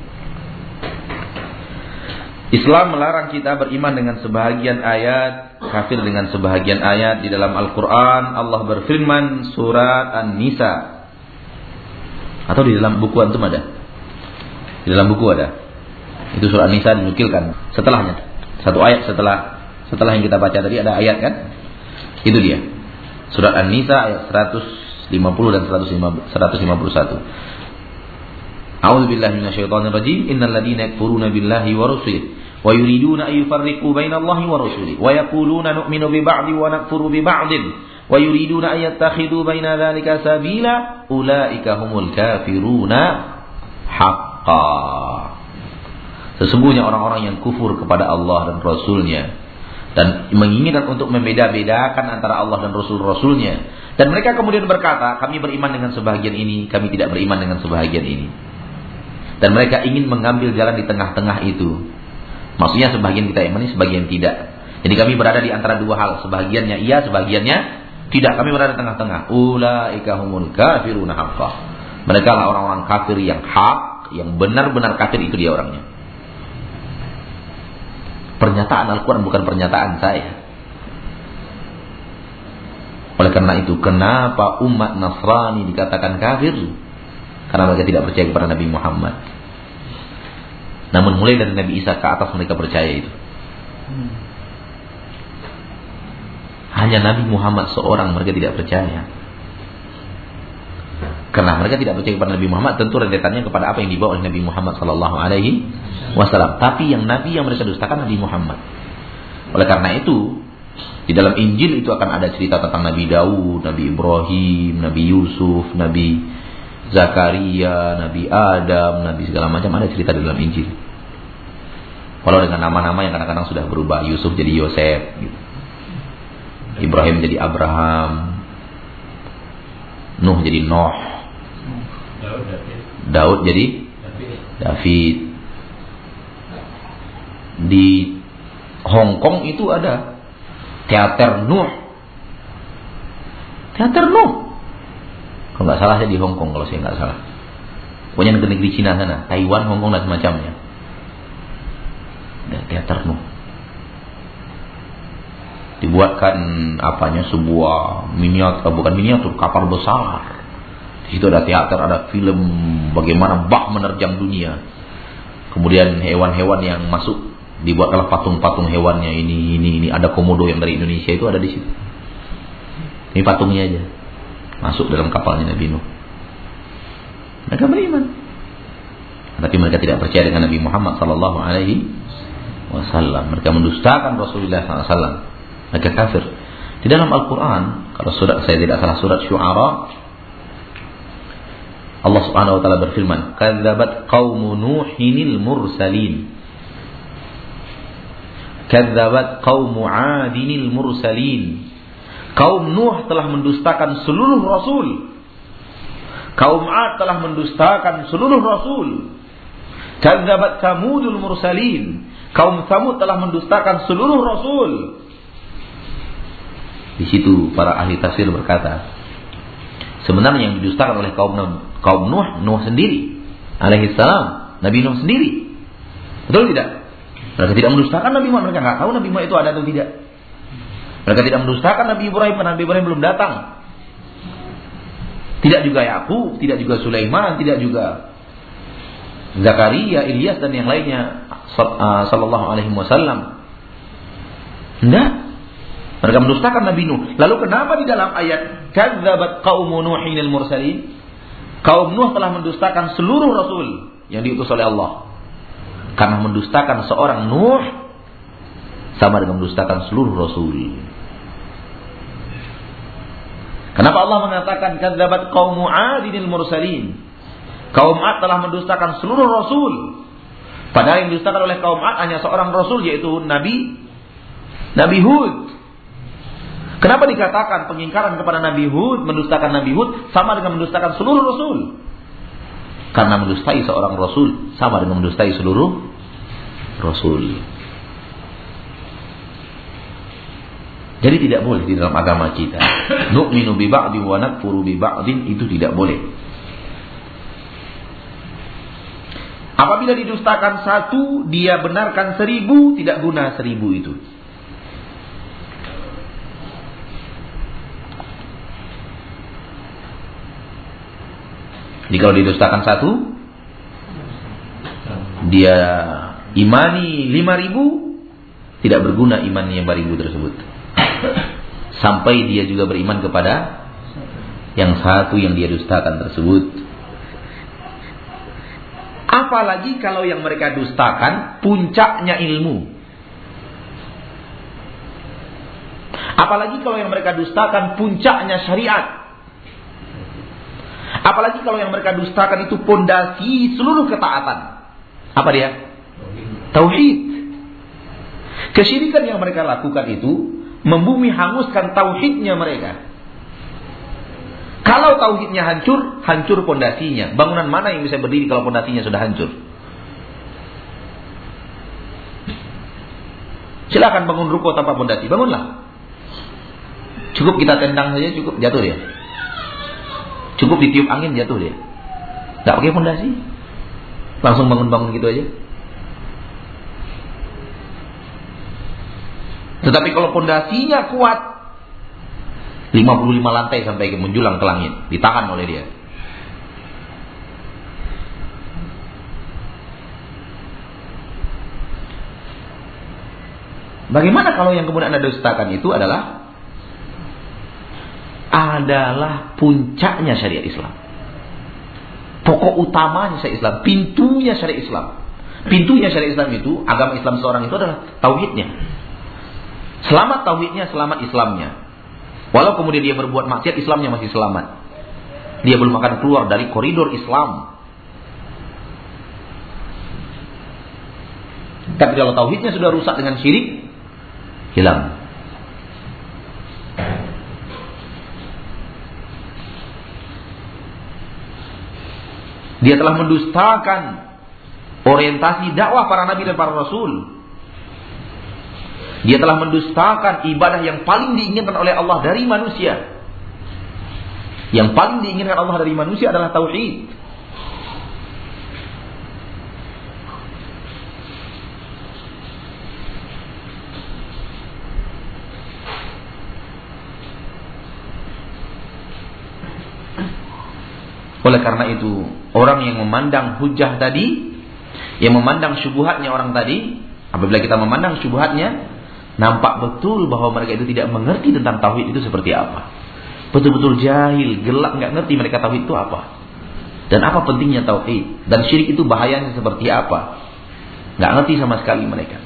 Islam melarang kita beriman dengan sebahagian ayat, kafir dengan sebahagian ayat di dalam Al-Qur'an. Allah berfirman surat An-Nisa. Atau di dalam buku antum ada? Di dalam buku ada. Itu surat An-Nisa dinukilkan setelahnya. Satu ayat setelah setelah yang kita baca tadi ada ayat kan? Itu dia. Surat An-Nisa ayat 150 dan 151. A'udzu billahi minasyaitonir rajim. Innal ladzina yakfuruna billahi wa rusulihi wa yuriduna an yufarriqu bainallahi wa rusulihi wa yaquluna nu'minu bi ba'di wa nakfuru bi ba'din wa yuriduna an yattakhidhu baina dzalika sabila ulaika humul kafiruna haqqan. Sesungguhnya orang-orang yang kufur kepada Allah dan Rasulnya dan menginginkan untuk membeda-bedakan antara Allah dan Rasul-Rasulnya dan mereka kemudian berkata kami beriman dengan sebahagian ini kami tidak beriman dengan sebahagian ini dan mereka ingin mengambil jalan di tengah-tengah itu. Maksudnya sebagian kita imani, sebagian tidak. Jadi kami berada di antara dua hal, sebagiannya iya, sebagiannya tidak. Kami berada di tengah-tengah. Ulaika humul kafiruna haqqah. Mereka lah orang-orang kafir yang hak, yang benar-benar kafir itu dia orangnya. Pernyataan Al-Quran bukan pernyataan saya. Oleh karena itu, kenapa umat Nasrani dikatakan kafir? Karena mereka tidak percaya kepada Nabi Muhammad. Namun mulai dari Nabi Isa ke atas mereka percaya itu. Hanya Nabi Muhammad seorang mereka tidak percaya. Karena mereka tidak percaya kepada Nabi Muhammad, tentu rentetannya kepada apa yang dibawa oleh Nabi Muhammad Sallallahu Alaihi Wasallam. Tapi yang Nabi yang mereka dustakan Nabi Muhammad. Oleh karena itu, di dalam Injil itu akan ada cerita tentang Nabi Daud, Nabi Ibrahim, Nabi Yusuf, Nabi Zakaria, Nabi Adam, Nabi segala macam ada cerita di dalam Injil. Kalau dengan nama-nama yang kadang-kadang sudah berubah, Yusuf jadi Yosef, gitu. Ibrahim jadi Abraham, Nuh jadi Noh, Daud jadi David. Di Hong Kong itu ada teater Nuh. Teater Nuh. Kalau nggak salah saya di Hong Kong kalau saya nggak salah. Pokoknya negeri-negeri Cina sana, Taiwan, Hong Kong dan semacamnya. Dan teater nu. Dibuatkan apanya sebuah miniatur, bukan miniatur, kapal besar. Di situ ada teater, ada film bagaimana bak menerjang dunia. Kemudian hewan-hewan yang masuk dibuatlah patung-patung hewannya ini ini ini ada komodo yang dari Indonesia itu ada di situ. Ini patungnya aja masuk dalam kapalnya Nabi Nuh. Mereka beriman. Tapi mereka tidak percaya dengan Nabi Muhammad sallallahu alaihi wasallam. Mereka mendustakan Rasulullah SAW. Mereka kafir. Di dalam Al-Quran, kalau surat saya tidak salah surat Syu'ara, Allah Subhanahu wa taala berfirman, "Kadzabat qaumu Nuhinil mursalin." Kadzabat qaumu 'adinil mursalin. Kaum Nuh telah mendustakan seluruh rasul. Kaum Ad telah mendustakan seluruh rasul. Kadzabat Samudul mursalin. Kaum Samud telah mendustakan seluruh rasul. Di situ para ahli tafsir berkata, sebenarnya yang didustakan oleh kaum kaum Nuh, Nuh sendiri, alaihi salam, Nabi Nuh sendiri. Betul tidak? Mereka tidak mendustakan Nabi Muhammad, mereka nggak tahu Nabi Muhammad itu ada atau tidak. Mereka tidak mendustakan Nabi Ibrahim Nabi Ibrahim belum datang. Tidak juga Yakub, tidak juga Sulaiman, tidak juga Zakaria, Ilyas dan yang lainnya uh, sallallahu alaihi wasallam. Tidak. Mereka mendustakan Nabi Nuh. Lalu kenapa di dalam ayat kadzabat qaumu Nuhin al-mursalin? Kaum Nuh telah mendustakan seluruh rasul yang diutus oleh Allah. Karena mendustakan seorang Nuh sama dengan mendustakan seluruh rasul. Kenapa Allah mengatakan kadzabat kaum Adinil mursalin? Kaum Ad telah mendustakan seluruh rasul. Padahal yang didustakan oleh kaum Ad hanya seorang rasul yaitu Nabi Nabi Hud. Kenapa dikatakan pengingkaran kepada Nabi Hud, mendustakan Nabi Hud sama dengan mendustakan seluruh rasul? Karena mendustai seorang rasul sama dengan mendustai seluruh rasul. Jadi tidak boleh di dalam agama kita. Nu'minu bi ba'di wa nakfuru bi ba'din itu tidak boleh. Apabila didustakan satu, dia benarkan seribu, tidak guna seribu itu. Jadi kalau didustakan satu, dia imani lima ribu, tidak berguna imannya lima ribu tersebut. Sampai dia juga beriman kepada yang satu yang dia dustakan tersebut. Apalagi kalau yang mereka dustakan puncaknya ilmu. Apalagi kalau yang mereka dustakan puncaknya syariat. Apalagi kalau yang mereka dustakan itu pondasi seluruh ketaatan. Apa dia? Tauhid. Kesyirikan yang mereka lakukan itu membumi hanguskan tauhidnya mereka. Kalau tauhidnya hancur, hancur pondasinya. Bangunan mana yang bisa berdiri kalau pondasinya sudah hancur? Silakan bangun ruko tanpa pondasi, bangunlah. Cukup kita tendang saja, cukup jatuh dia. Cukup ditiup angin jatuh dia. Gak pakai pondasi. Langsung bangun-bangun gitu aja. Tetapi kalau pondasinya kuat, 55 lantai sampai ke menjulang ke langit, ditahan oleh dia. Bagaimana kalau yang kemudian Anda dustakan itu adalah adalah puncaknya syariat Islam. Pokok utamanya syariat Islam, pintunya syariat Islam. Pintunya syariat Islam itu, agama Islam seorang itu adalah tauhidnya. Selamat tauhidnya, selamat Islamnya. Walau kemudian dia berbuat maksiat, Islamnya masih selamat. Dia belum akan keluar dari koridor Islam. Tapi kalau tauhidnya sudah rusak dengan syirik, hilang. Dia telah mendustakan orientasi dakwah para nabi dan para rasul. Dia telah mendustakan ibadah yang paling diinginkan oleh Allah dari manusia. Yang paling diinginkan Allah dari manusia adalah tauhid. Oleh karena itu, orang yang memandang hujah tadi, yang memandang syubhatnya orang tadi, apabila kita memandang syubhatnya, Nampak betul bahwa mereka itu tidak mengerti tentang tauhid itu seperti apa. Betul-betul jahil, gelap, nggak ngerti mereka tauhid itu apa. Dan apa pentingnya tauhid? Dan syirik itu bahayanya seperti apa? Nggak ngerti sama sekali mereka.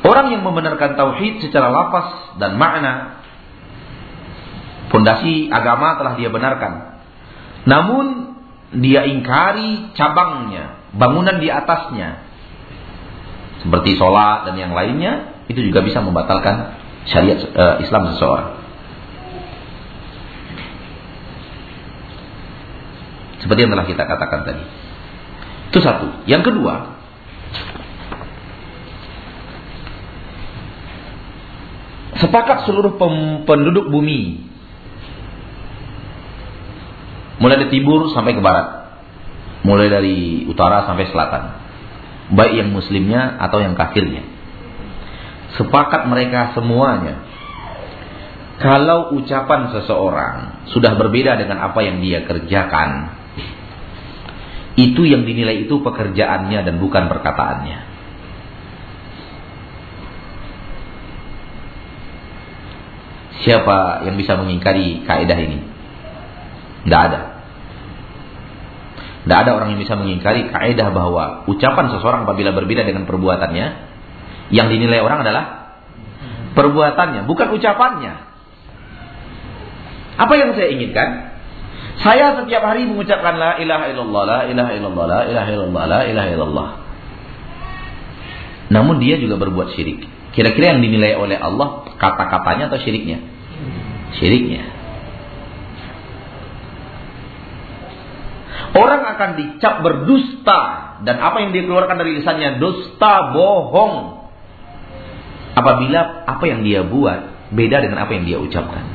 Orang yang membenarkan tauhid secara lapas dan makna, fondasi agama telah dia benarkan. Namun dia ingkari cabangnya, bangunan di atasnya. Seperti sholat dan yang lainnya, itu juga bisa membatalkan syariat uh, Islam seseorang. Seperti yang telah kita katakan tadi. Itu satu. Yang kedua, sepakat seluruh penduduk bumi Mulai dari timur sampai ke barat. Mulai dari utara sampai selatan. Baik yang muslimnya atau yang kafirnya. Sepakat mereka semuanya. Kalau ucapan seseorang sudah berbeda dengan apa yang dia kerjakan. Itu yang dinilai itu pekerjaannya dan bukan perkataannya. Siapa yang bisa mengingkari kaidah ini? Tidak ada. Tidak ada orang yang bisa mengingkari kaidah bahwa ucapan seseorang apabila berbeda dengan perbuatannya, yang dinilai orang adalah perbuatannya, bukan ucapannya. Apa yang saya inginkan? Saya setiap hari mengucapkan la ilaha illallah, la ilaha illallah, la ilaha illallah, la ilaha illallah. Namun dia juga berbuat syirik. Kira-kira yang dinilai oleh Allah kata-katanya atau syiriknya? Syiriknya. Orang akan dicap berdusta dan apa yang dia keluarkan dari lisannya dusta, bohong. Apabila apa yang dia buat beda dengan apa yang dia ucapkan.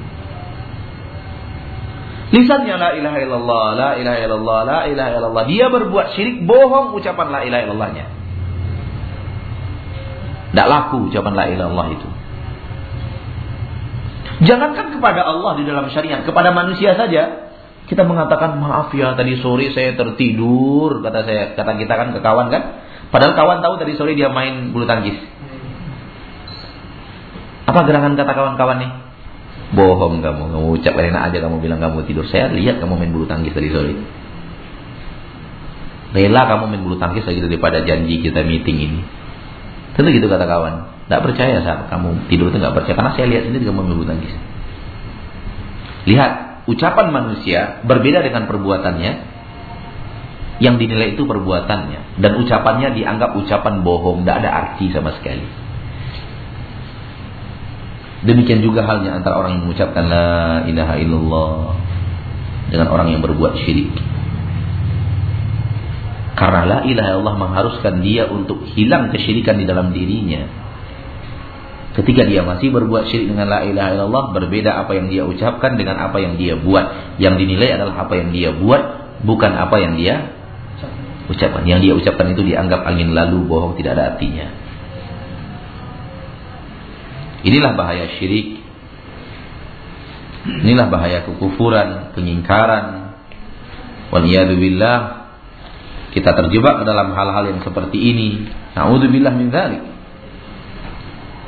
Lisannya la ilaha illallah, la ilaha illallah, la ilaha illallah. Dia berbuat syirik, bohong ucapan la ilaha illallahnya. Tidak laku ucapan la ilaha illallah itu. Jangankan kepada Allah di dalam syariat, kepada manusia saja kita mengatakan maaf ya tadi sore saya tertidur kata saya kata kita kan ke kawan kan. Padahal kawan tahu tadi sore dia main bulu tangkis. Apa gerangan kata kawan-kawan nih? Bohong kamu, kamu ucap enak aja kamu bilang kamu tidur. Saya lihat kamu main bulu tangkis tadi sore. Rela kamu main bulu tangkis lagi daripada janji kita meeting ini. Tentu gitu kata kawan. Tidak percaya saat kamu tidur itu nggak percaya. Karena saya lihat sendiri kamu main bulu tangkis. Lihat ucapan manusia berbeda dengan perbuatannya. Yang dinilai itu perbuatannya. Dan ucapannya dianggap ucapan bohong. Tidak ada arti sama sekali. Demikian juga halnya antara orang yang mengucapkan la ilaha illallah dengan orang yang berbuat syirik. Karena la ilaha illallah mengharuskan dia untuk hilang kesyirikan di dalam dirinya Ketika dia masih berbuat syirik dengan la ilaha illallah berbeda apa yang dia ucapkan dengan apa yang dia buat. Yang dinilai adalah apa yang dia buat bukan apa yang dia ucapkan. Yang dia ucapkan itu dianggap angin lalu, bohong, tidak ada artinya. Inilah bahaya syirik. Inilah bahaya kekufuran, pengingkaran. Waliyadzubillah. Kita terjebak dalam hal-hal yang seperti ini. Na'udzubillah min dzalik.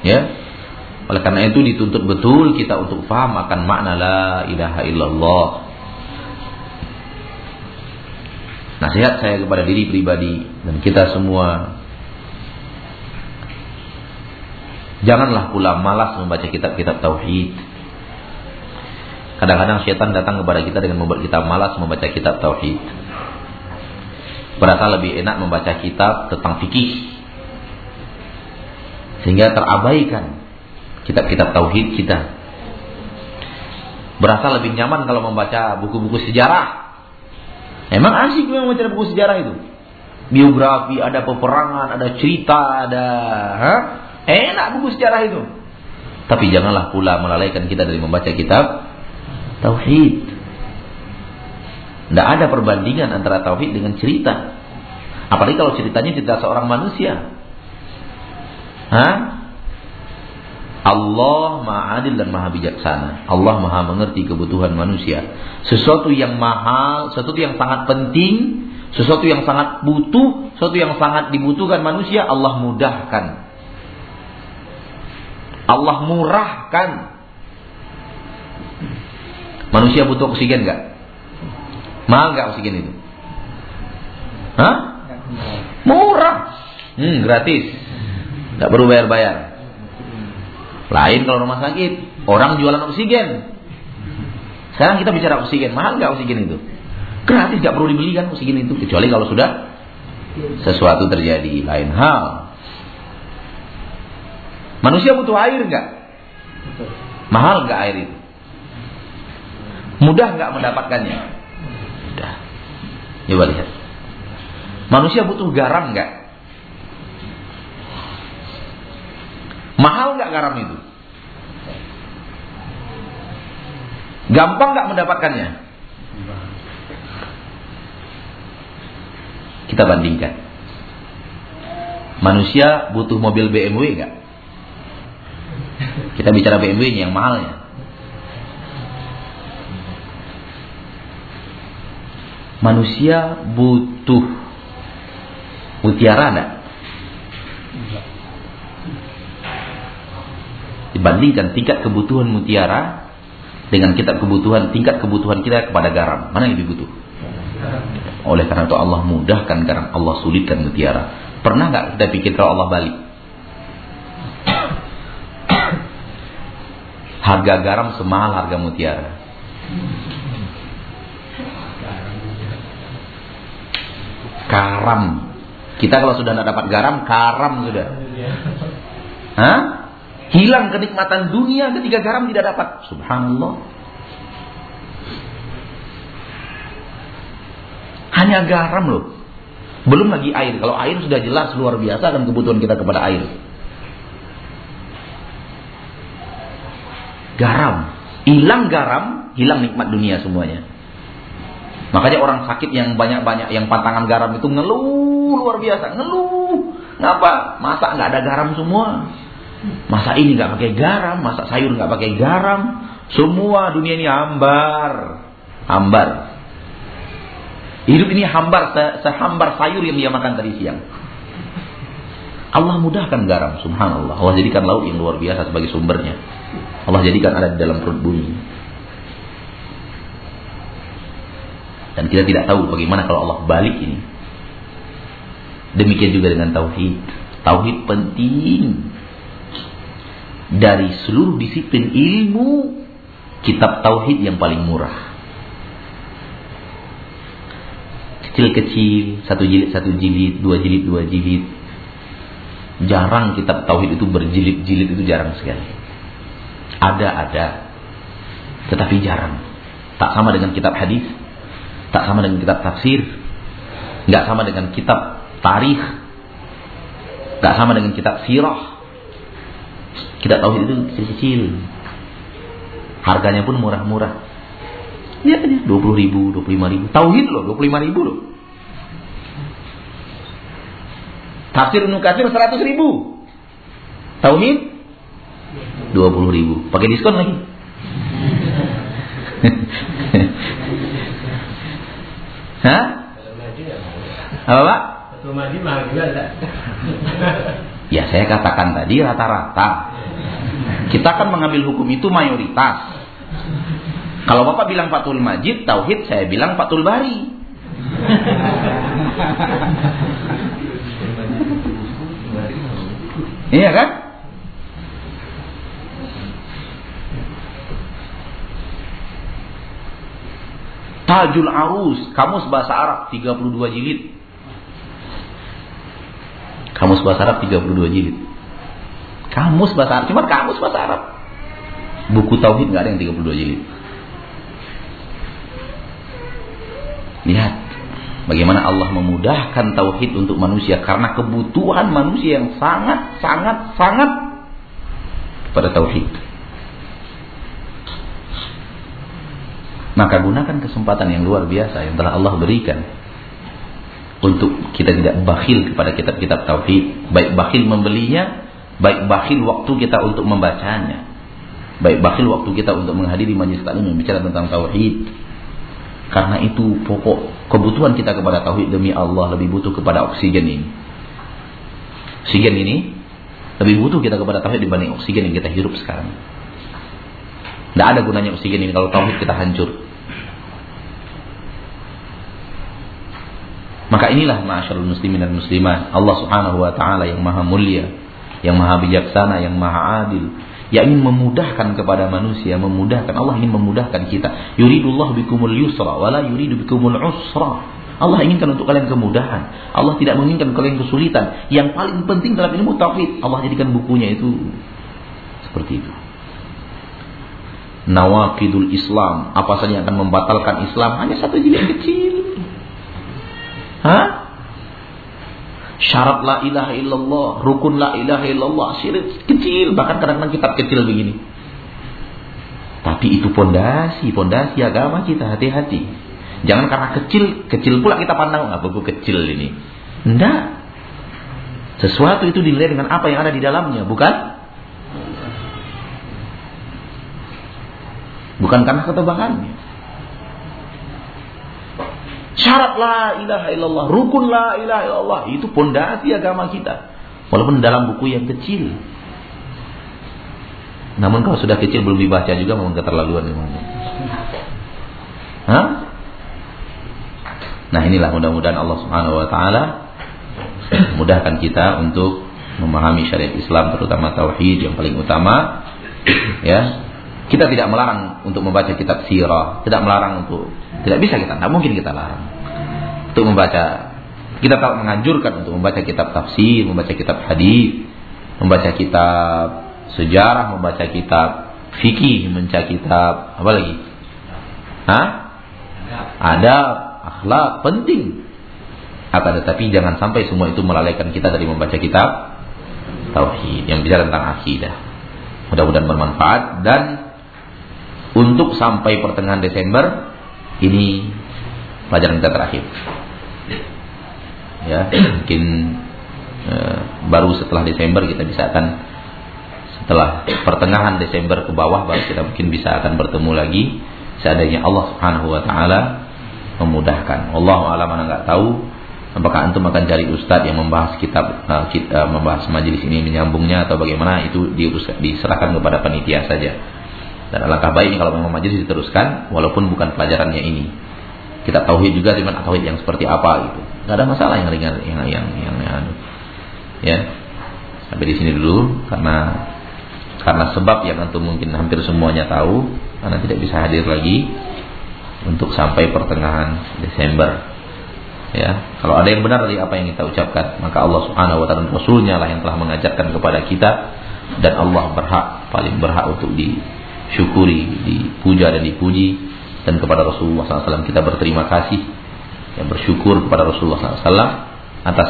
Ya. Oleh karena itu dituntut betul kita untuk faham akan makna la ilaha illallah. Nasihat saya kepada diri pribadi dan kita semua Janganlah pula malas membaca kitab-kitab tauhid. Kadang-kadang syaitan datang kepada kita dengan membuat kita malas membaca kitab tauhid. Berasa lebih enak membaca kitab tentang fikih sehingga terabaikan kitab-kitab tauhid kita. Berasa lebih nyaman kalau membaca buku-buku sejarah. Emang asik memang membaca buku sejarah itu. Biografi, ada peperangan, ada cerita, ada ha? enak buku sejarah itu. Tapi janganlah pula melalaikan kita dari membaca kitab tauhid. Tidak ada perbandingan antara tauhid dengan cerita. Apalagi kalau ceritanya cerita seorang manusia. Hah? Allah maha adil dan maha bijaksana. Allah maha mengerti kebutuhan manusia. Sesuatu yang mahal, sesuatu yang sangat penting, sesuatu yang sangat butuh, sesuatu yang sangat dibutuhkan manusia, Allah mudahkan. Allah murahkan. Manusia butuh oksigen nggak? Mahal nggak oksigen itu? Hah? Murah. Hmm, gratis. Tidak perlu bayar-bayar. Lain kalau rumah sakit, orang jualan oksigen. Sekarang kita bicara oksigen, mahal nggak oksigen itu? Gratis, nggak perlu dibeli kan oksigen itu, kecuali kalau sudah sesuatu terjadi. Lain hal. Manusia butuh air nggak? Mahal nggak air itu? Mudah nggak mendapatkannya? Mudah. Coba lihat. Manusia butuh garam nggak? Mahal nggak garam itu? Gampang nggak mendapatkannya? Kita bandingkan. Manusia butuh mobil BMW nggak? Kita bicara BMW-nya yang mahalnya. Manusia butuh mutiara enggak? Dibandingkan tingkat kebutuhan mutiara dengan kita kebutuhan tingkat kebutuhan kita kepada garam, mana yang lebih butuh? Oleh karena itu Allah mudahkan garam, Allah sulitkan mutiara. Pernah nggak kita pikir kalau Allah balik? Harga garam semahal harga mutiara. Karam. Kita kalau sudah tidak dapat garam, karam sudah. Hah? Hilang kenikmatan dunia ketika garam tidak dapat. Subhanallah. Hanya garam loh. Belum lagi air. Kalau air sudah jelas luar biasa dan kebutuhan kita kepada air. Garam. Hilang garam, hilang nikmat dunia semuanya. Makanya orang sakit yang banyak-banyak yang pantangan garam itu ngeluh luar biasa, ngeluh. Ngapa? Masa nggak ada garam semua? Masa ini nggak pakai garam, masa sayur nggak pakai garam? Semua dunia ini hambar, hambar. Hidup ini hambar, se sehambar sayur yang dia makan tadi siang. Allah mudahkan garam, subhanallah. Allah jadikan laut yang luar biasa sebagai sumbernya. Allah jadikan ada di dalam perut bumi. Dan kita tidak tahu bagaimana kalau Allah balik ini. Demikian juga dengan tauhid. Tauhid penting. Dari seluruh disiplin ilmu, kitab tauhid yang paling murah. Kecil-kecil, satu jilid, satu jilid, dua jilid, dua jilid. Jarang kitab tauhid itu berjilid-jilid itu jarang sekali. Ada-ada. Tetapi jarang. Tak sama dengan kitab hadis. Tak sama dengan kitab tafsir. Nggak sama dengan kitab tarikh. Nggak sama dengan kitab sirah. Kitab tauhid itu kecil-kecil. Harganya pun murah-murah. Lihat aja, 20 ribu, 25 ribu. Tauhid loh, 25 ribu loh. Tafsir Ibnu Katsir 100 ribu. Tauhid 20 ribu. Pakai diskon lagi. Hah? Apa Pak? Ya saya katakan tadi rata-rata. Kita akan mengambil hukum itu mayoritas. Kalau Bapak bilang Fatul Majid, Tauhid, saya bilang Fatul Bari. iya kan? Tajul Arus, kamus bahasa Arab 32 jilid. Kamus bahasa Arab 32 jilid. Kamus bahasa Arab, cuma kamus bahasa Arab. Buku tauhid nggak ada yang 32 jilid. Lihat bagaimana Allah memudahkan tauhid untuk manusia karena kebutuhan manusia yang sangat sangat sangat pada tauhid. Maka gunakan kesempatan yang luar biasa yang telah Allah berikan untuk kita tidak bakhil kepada kitab-kitab tauhid, baik bakhil membelinya, baik bakhil waktu kita untuk membacanya. Baik bakhil waktu kita untuk menghadiri majlis taklim bicara tentang tauhid. Karena itu pokok kebutuhan kita kepada tauhid demi Allah lebih butuh kepada oksigen ini. Oksigen ini lebih butuh kita kepada tauhid dibanding oksigen yang kita hirup sekarang. Tidak ada gunanya oksigen ini kalau tauhid kita hancur. Maka inilah ma'asyarul muslimin dan muslimat. Allah subhanahu wa ta'ala yang maha mulia. Yang maha bijaksana, yang maha adil. Yang ingin memudahkan kepada manusia. Memudahkan. Allah ingin memudahkan kita. Yuridullah bikumul yusra. Wala yuridu bikumul usra. Allah inginkan untuk kalian kemudahan. Allah tidak menginginkan kalian kesulitan. Yang paling penting dalam ilmu tauhid. Allah jadikan bukunya itu seperti itu. Nawakidul Islam. Apa saja yang akan membatalkan Islam. Hanya satu jilid kecil. Hah? Syarat la ilaha illallah, rukun la ilaha illallah, syirik kecil, bahkan kadang-kadang kitab kecil begini. Tapi itu pondasi, pondasi agama kita, hati-hati. Jangan karena kecil, kecil pula kita pandang, nggak buku kecil ini. Enggak. Sesuatu itu dinilai dengan apa yang ada di dalamnya, bukan? Bukan karena ketebakannya. Syarat la ilaha illallah, rukun la ilaha illallah, itu pondasi agama kita. Walaupun dalam buku yang kecil. Namun kalau sudah kecil belum dibaca juga memang keterlaluan memang. Hah? Nah inilah mudah-mudahan Allah Subhanahu Wa Taala mudahkan kita untuk memahami syariat Islam terutama tauhid yang paling utama ya kita tidak melarang untuk membaca kitab sirah tidak melarang untuk tidak bisa kita, tidak mungkin kita larang untuk membaca Kita tak menganjurkan untuk membaca kitab tafsir, membaca kitab hadis, membaca kitab sejarah, membaca kitab fikih, membaca kitab apa lagi? Hah? Ada akhlak penting. Akan tetapi jangan sampai semua itu melalaikan kita dari membaca kitab tauhid yang bicara tentang akidah. Mudah-mudahan bermanfaat dan untuk sampai pertengahan Desember ini pelajaran kita terakhir. Ya, mungkin eh, baru setelah Desember kita bisa akan setelah pertengahan Desember ke bawah baru kita mungkin bisa akan bertemu lagi seandainya Allah Subhanahu wa taala memudahkan. Allah alam mana nggak tahu apakah antum akan cari ustadz yang membahas kitab uh, uh, membahas majelis ini menyambungnya atau bagaimana itu diserahkan kepada panitia saja. Dan alangkah baiknya kalau memang majelis diteruskan walaupun bukan pelajarannya ini. Kita tauhid juga dengan tauhid yang seperti apa gitu. Gak ada masalah yang ringan yang yang yang, yang ya. Sampai di sini dulu karena karena sebab yang antum mungkin hampir semuanya tahu karena tidak bisa hadir lagi untuk sampai pertengahan Desember. Ya, kalau ada yang benar dari apa yang kita ucapkan, maka Allah Subhanahu wa taala Rasulnya lah yang telah mengajarkan kepada kita dan Allah berhak paling berhak untuk disyukuri, dipuja dan dipuji. Dan kepada Rasulullah SAW kita berterima kasih yang bersyukur kepada Rasulullah SAW atas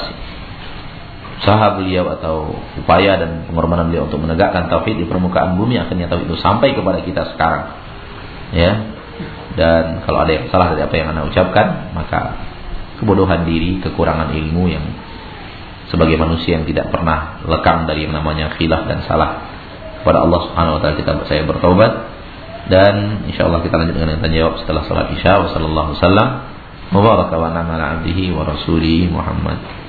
usaha beliau atau upaya dan pengorbanan beliau untuk menegakkan tauhid di permukaan bumi. Akhirnya tauhid itu sampai kepada kita sekarang. Ya. Dan kalau ada yang salah dari apa yang anda ucapkan maka kebodohan diri kekurangan ilmu yang sebagai manusia yang tidak pernah lekang dari yang namanya khilaf dan salah kepada Allah Subhanahu wa taala kita saya bertobat. Dan insyaallah kita lanjut dengan tanya jawab setelah salat Isya wa sallallahu wasallam. Wa rasulihi Muhammad